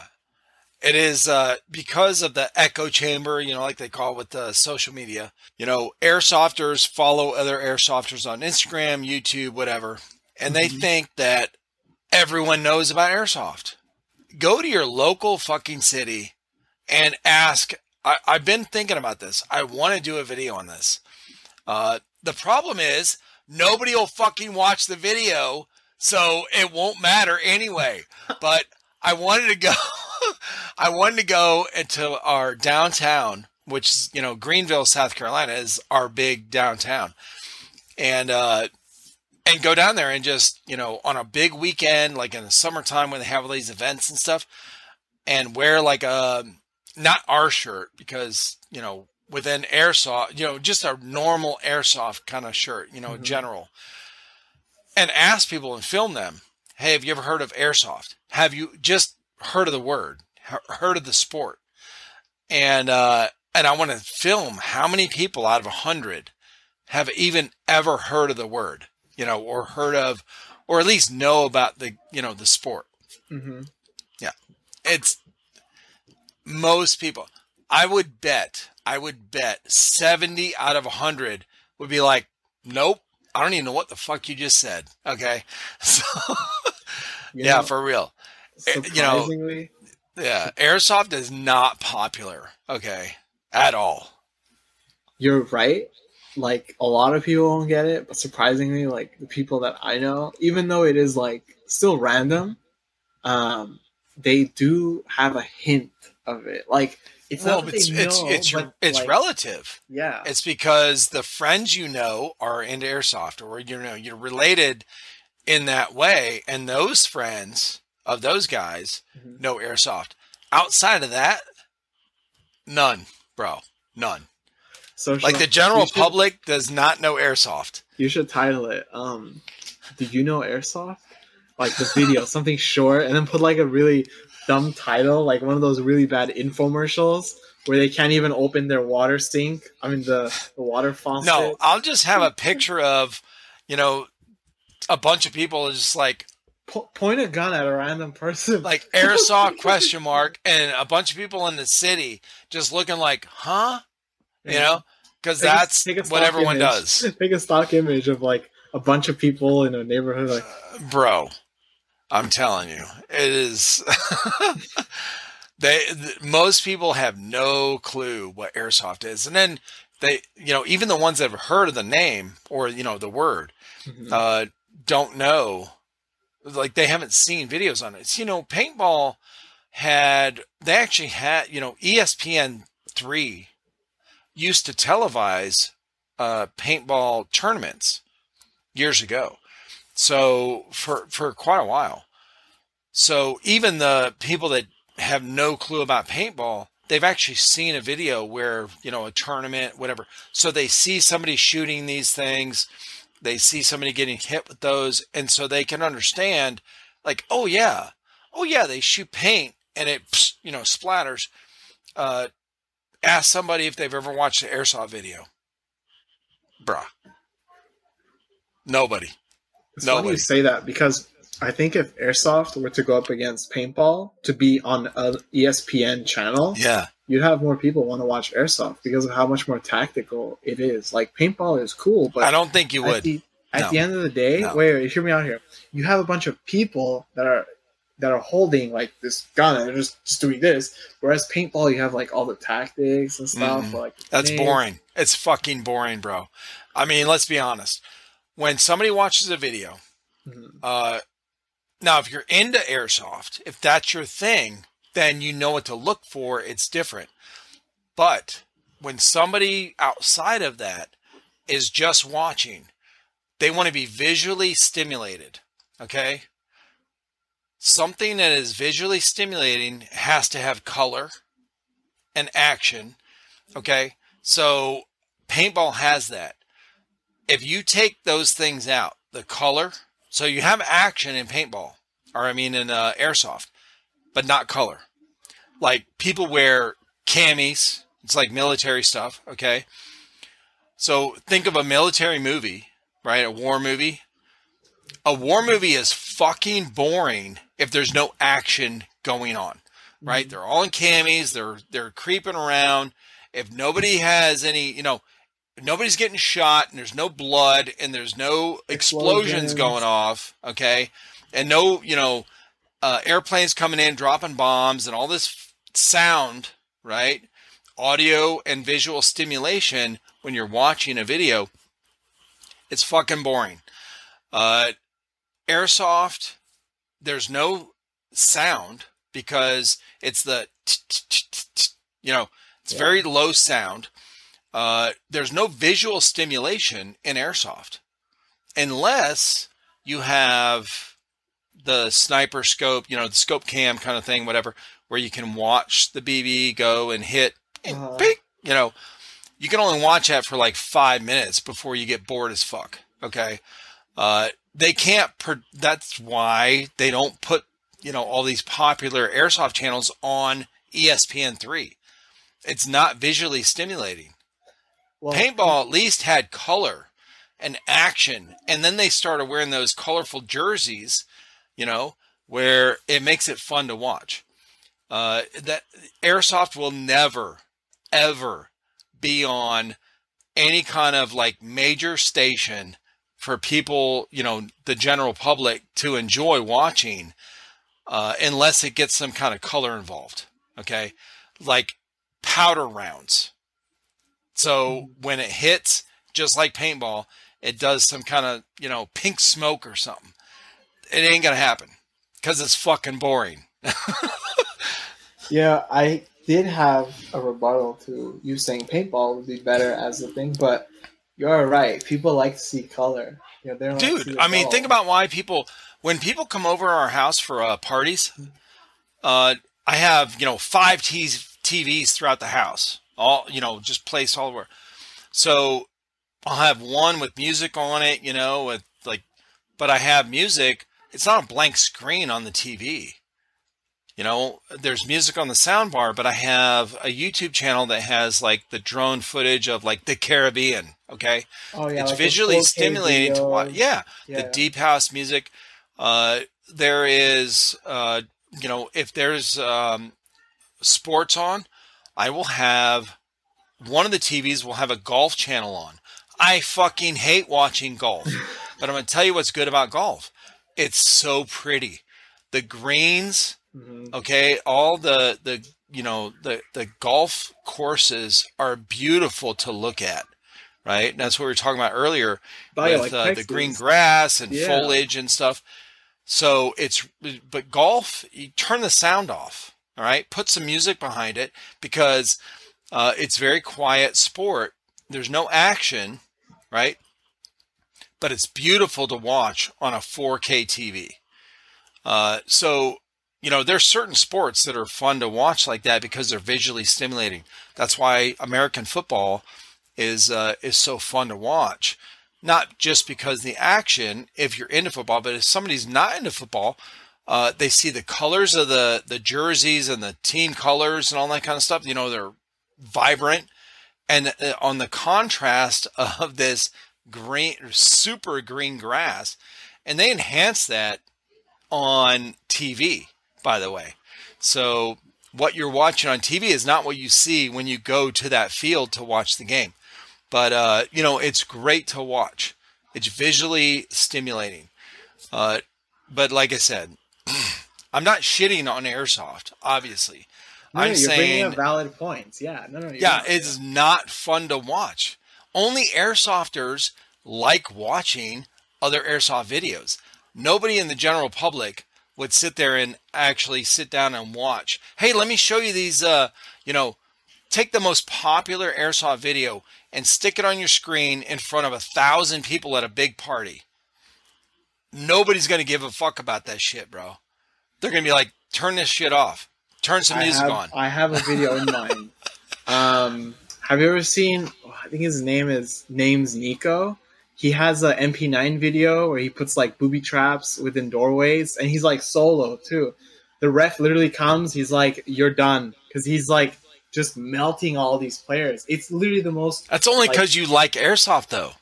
It is uh, because of the echo chamber, you know, like they call it with the social media. You know, airsofters follow other airsofters on Instagram, YouTube, whatever, and they Mhm. think that everyone knows about airsoft. Go to your local fucking city and ask. I, I've been thinking about this. I want to do a video on this. Uh, the problem is nobody will fucking watch the video, so it won't matter anyway. But I wanted to go. I wanted to go into our downtown, which is you know Greenville, South Carolina, is our big downtown, and uh, and go down there and just you know on a big weekend, like in the summertime when they have all these events and stuff, and wear like a not our shirt because you know within airsoft, you know, just a normal airsoft kind of shirt, you know, Mhm. general, and ask people and film them. Hey, have you ever heard of airsoft? Have you just heard of the word? Heard of the sport? And uh, and I want to film how many people out of a hundred have even ever heard of the word, you know, or heard of, or at least know about the, you know, the sport Mm-hmm. it's most people. I would bet, I would bet 70 out of 100 would be like, nope, I don't even know what the fuck you just said. Okay. So, yeah, for real. Eh, you know- surprisingly, Yeah. Airsoft is not popular. Okay. At all. you're right. Like a lot of people won't get it, but surprisingly, like the people that I know, even though it is like still random, um, they do have a hint of it. Like it's well, not it's, it's, it's, it's like, relative. Yeah, It's because the friends you know are into airsoft, or you know you're related in that way, and those friends of those guys Mhm. know airsoft. Outside of that, none, bro, none. social. Like the general should- public does not know airsoft. You should title it. Um, do you know airsoft? Like the video, something short, and then put like a really dumb title, like one of those really bad infomercials where they can't even open their water sink. I mean the the water faucet. No, I'll just have a picture of, you know, a bunch of people just like Po- point a gun at a random person. like airsoft question mark, and a bunch of people in the city just looking like, huh? You know, because Take a- that's take a what everyone image. does. Take a stock image of like a bunch of people in a neighborhood. Like bro i'm telling you it is they th- most people have no clue what airsoft is and then they you know even the ones that have heard of the name or you know the word mhm. uh don't know like they haven't seen videos on it. It's, you know paintball had they actually had you know espn 3 used to televise uh paintball tournaments years ago. So for for quite a while. So even the people that have no clue about paintball they've actually seen a video where you know a tournament whatever. So they see somebody shooting these things they see somebody getting hit with those and so they can understand like oh yeah. Oh yeah they shoot paint and it you know splatters. Uh ask somebody if they've ever watched an airsoft video. Bruh. Nobody. It's funny you say that because I think if airsoft were to go up against paintball to be on a E ESPN channel, yeah you'd have more people want to watch airsoft because of how much more tactical it is. Like paintball is cool, but i don't think you at would the at No. the end of the day, No. wait, wait, hear me out here. You have a bunch of people that are that are holding like this gun and they're just, just doing this. Whereas paintball, you have like all the tactics and stuff. Mm-mm. Like That's boring. It's fucking boring, bro. I mean, let's be honest. When somebody watches a video Mhm. Uh, now, if you're into airsoft, if that's your thing, then you know what to look for. It's different. But when somebody outside of that is just watching, they want to be visually stimulated. Okay. Something that is visually stimulating has to have color and action. Okay. So paintball has that. If you take those things out, the color, so you have action in paintball, or I mean in uh, airsoft, but not color. Like people wear camis. It's like military stuff. Okay. So think of a military movie, right? A war movie. A war movie is fucking boring if there's no action going on, right? They're all in camis. They're they're creeping around. If nobody has any, you know, nobody's getting shot and there's no blood and there's no explosions, Explosions. going off, okay, and no, you know, uh, airplanes coming in dropping bombs and all this f- sound, right? Audio and visual stimulation when you're watching a video, it's fucking boring. Uh, airsoft, there's no sound because it's the, you know, it's very low sound. Uh, there's no visual stimulation in airsoft unless you have the sniper scope, you know, the scope cam kind of thing, whatever, where you can watch the BB go and hit, and Uh-huh. ping, you know, you can only watch that for like five minutes before you get bored as fuck. Okay. Uh, they can't, pro- that's why they don't put, you know, all these popular airsoft channels on E ESPN3. It's not visually stimulating. Well, Paintball at least had color and action, and then they started wearing those colorful jerseys, you know, where it makes it fun to watch. Uh, that airsoft will never, ever be on any kind of like major station for people, you know, the general public to enjoy watching, uh, unless it gets some kind of color involved. Okay, like powder rounds. So when it hits, just like paintball, it does some kind of, you know, pink smoke or something. It ain't going to happen because it's fucking boring. Yeah, I did have a rebuttal to you saying paintball would be better as a thing, but you're right. People like to see color. They don't like Dude, I mean, think about why people, when people come over our house for uh, parties, uh, I have, you know, five TVs throughout the house, all, you know, just placed all over. So I'll have one with music on it, you know, with like, but I have music. It's not a blank screen on the TV. You know, there's music on the sound bar, but I have a YouTube channel that has like the drone footage of like the Caribbean. Okay. oh yeah, it's like visually 4K stimulating to watch. Yeah. yeah. The deep house music. Uh, there is, uh, you know, if there's um, sports on, I will have one of the TVs will have a golf channel on. I fucking hate watching golf, but I'm going to tell you what's good about golf. It's so pretty. The greens, Mhm. okay, all the the you know the the golf courses are beautiful to look at, right? And that's what we were talking about earlier yeah, with like uh, the green grass and Yeah. foliage and stuff. So it's but golf, you turn the sound off. All right, put some music behind it because uh, it's very quiet sport. There's no action, right? But it's beautiful to watch on a 4K TV. Uh, so you know, there's certain sports that are fun to watch like that because they're visually stimulating. That's why American football is uh, is so fun to watch. Not just because the action, if you're into football, but if somebody's not into football, uh, they see the colors of the the jerseys and the team colors and all that kind of stuff. You know, they're vibrant, and uh, on the contrast of this green, super green grass, and they enhance that on TV. By the way, so what you're watching on TV is not what you see when you go to that field to watch the game. But uh, you know, it's great to watch. It's visually stimulating. Uh, but like I said, I'm not shitting on airsoft. Obviously, No, I'm you're bringing saying up valid points. Yeah, no, no. yeah, it's not fun to watch. Only airsofters like watching other airsoft videos. nobody in the general public would sit there and actually sit down and watch. Hey, let me show you these. Uh, you know, take the most popular airsoft video and stick it on your screen in front of a thousand people at a big party. Nobody's gonna give a fuck about that shit, bro. They're gonna be like, turn this shit off. Turn some I music have, on. I have a video in mind. Um, have you ever seen? I think his name is name's Nico. He has a MP9 video where he puts like booby traps within doorways, and he's like solo too. The ref literally comes. He's like, "You're done," because he's like just melting all these players. It's literally the most. That's only like- because you like airsoft, though.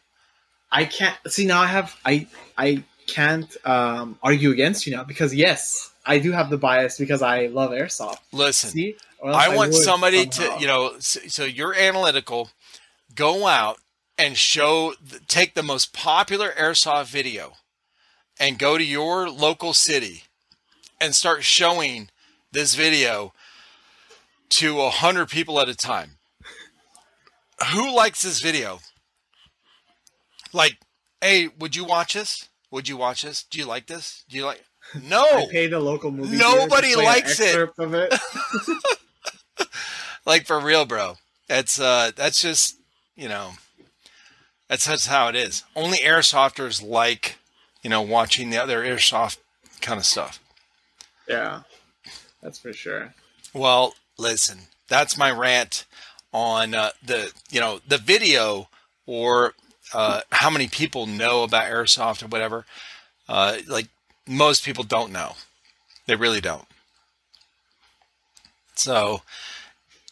I can't see now. I have I I can't um, argue against you now because yes, I do have the bias because I love airsoft. Listen, See, else I want somebody somehow. to, you know, so, so you're analytical. Go out and show, take the most popular airsoft video, and go to your local city, and start showing this video to a hundred people at a time. Who likes this video? Like, hey, would you watch this? Would you watch this? Do you like this? Do you like? No. I paid a local movie. Nobody to play an likes it. It. like for real, bro. It's uh that's just you know that's that's how it is. Only airsofters like, you know, watching the other airsoft kind of stuff. yeah, that's for sure. Well, listen, that's my rant on uh, the you know the video or uh, how many people know about airsoft or whatever. Uh, like most people don't know, they really don't. So,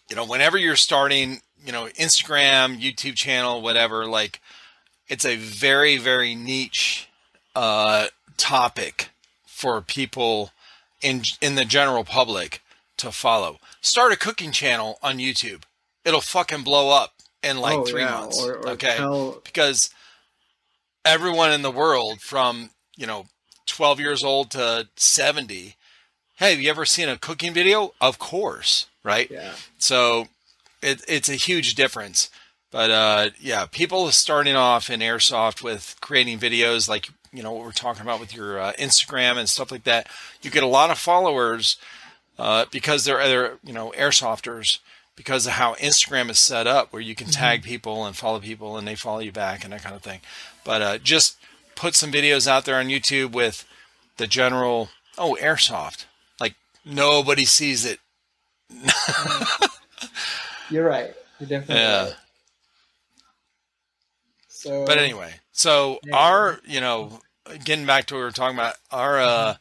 you know, whenever you're starting, you know, Instagram, YouTube channel, whatever, like it's a very very niche uh, topic for people in in the general public to follow. Start a cooking channel on YouTube. It'll fucking blow up in like Oh, three yeah, months. Or, or okay. tell- because everyone in the world from, you know, 12 years old to 70, hey, have you ever seen a cooking video? Of course, right? yeah, So it, it's a huge difference. But uh, yeah, people starting off in airsoft with creating videos like you know what we're talking about with your uh, Instagram and stuff like that. You get a lot of followers uh, because they're other you know airsofters because of how Instagram is set up, where you can tag people and follow people and they follow you back and that kind of thing. But uh, just put some videos out there on YouTube with the general oh airsoft like nobody sees it. you're right. You're definitely Yeah. right. So, But anyway, so Yeah. our, you know, getting back to what we were talking about, our, uh,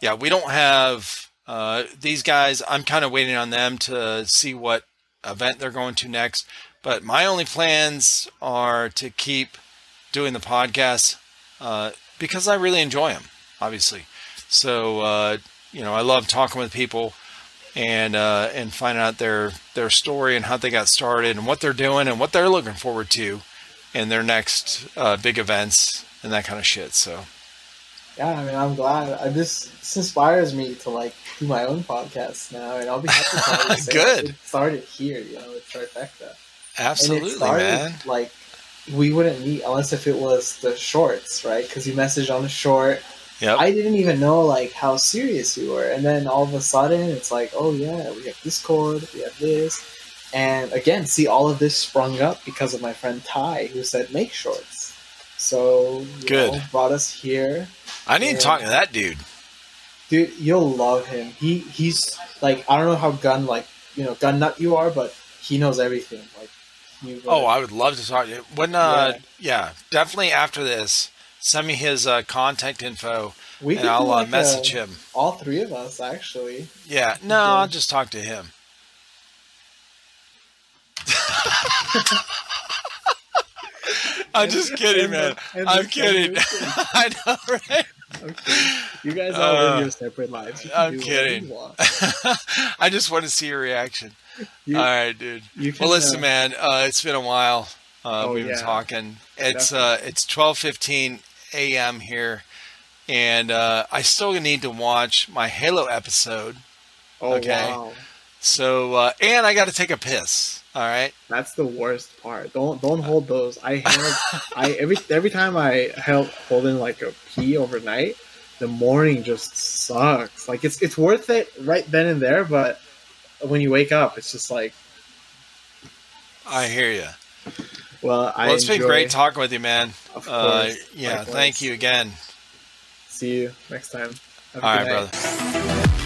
yeah, we don't have uh, these guys. I'm kind of waiting on them to see what event they're going to next. But my only plans are to keep doing the podcast uh, because I really enjoy them, obviously. So, uh, you know, I love talking with people and uh, and finding out their their story and how they got started and what they're doing and what they're looking forward to in their next uh, big events and that kind of shit. So yeah, I mean, I'm glad. I, this this inspires me to like do my own podcast now, and I'll be happy to Good. It started here, you know, with Trifecta. absolutely, started man. like we wouldn't meet unless if it was the shorts, right? Because you messaged on the short. Yep. I didn't even know like how serious you were, and then all of a sudden it's like, oh yeah, we have Discord, we have this, and again, see all of this sprung up because of my friend Ty, who said make shorts. So Good. know, brought us here, I need to talk to that dude. dude. You'll love him. He he's like I don't know how gun like you know gun nut you are, but he knows everything. Like you Oh, I would love to talk to you. When, uh, yeah. definitely after this, send me his uh, contact info we and I'll do, uh, message a- him. All three of us actually. Yeah, no, Okay. I'll just talk to him. I'm just kidding, man. I'm kidding. I know, right? Okay. You guys all live Uh, your separate lives. You I'm kidding. I just want to see your reaction. You- All right, dude. Can, Well, listen, uh, man. Uh, it's been a while. Uh, Oh, we've been talking. It's uh, it's twelve fifteen a.m. here, and uh, I still need to watch my Halo episode. Oh okay. wow, So, uh, and I got to take a piss. All right. that's the worst part. Don't don't hold those. I held, I every every time I held hold in like a pee overnight, the morning just sucks. Like it's it's worth it right then and there, but when you wake up, it's just like, I hear you. well, I Well, it's been great talking with you, man. Of Uh, yeah, Likewise. thank you again. See you next time. Have All right, night. brother.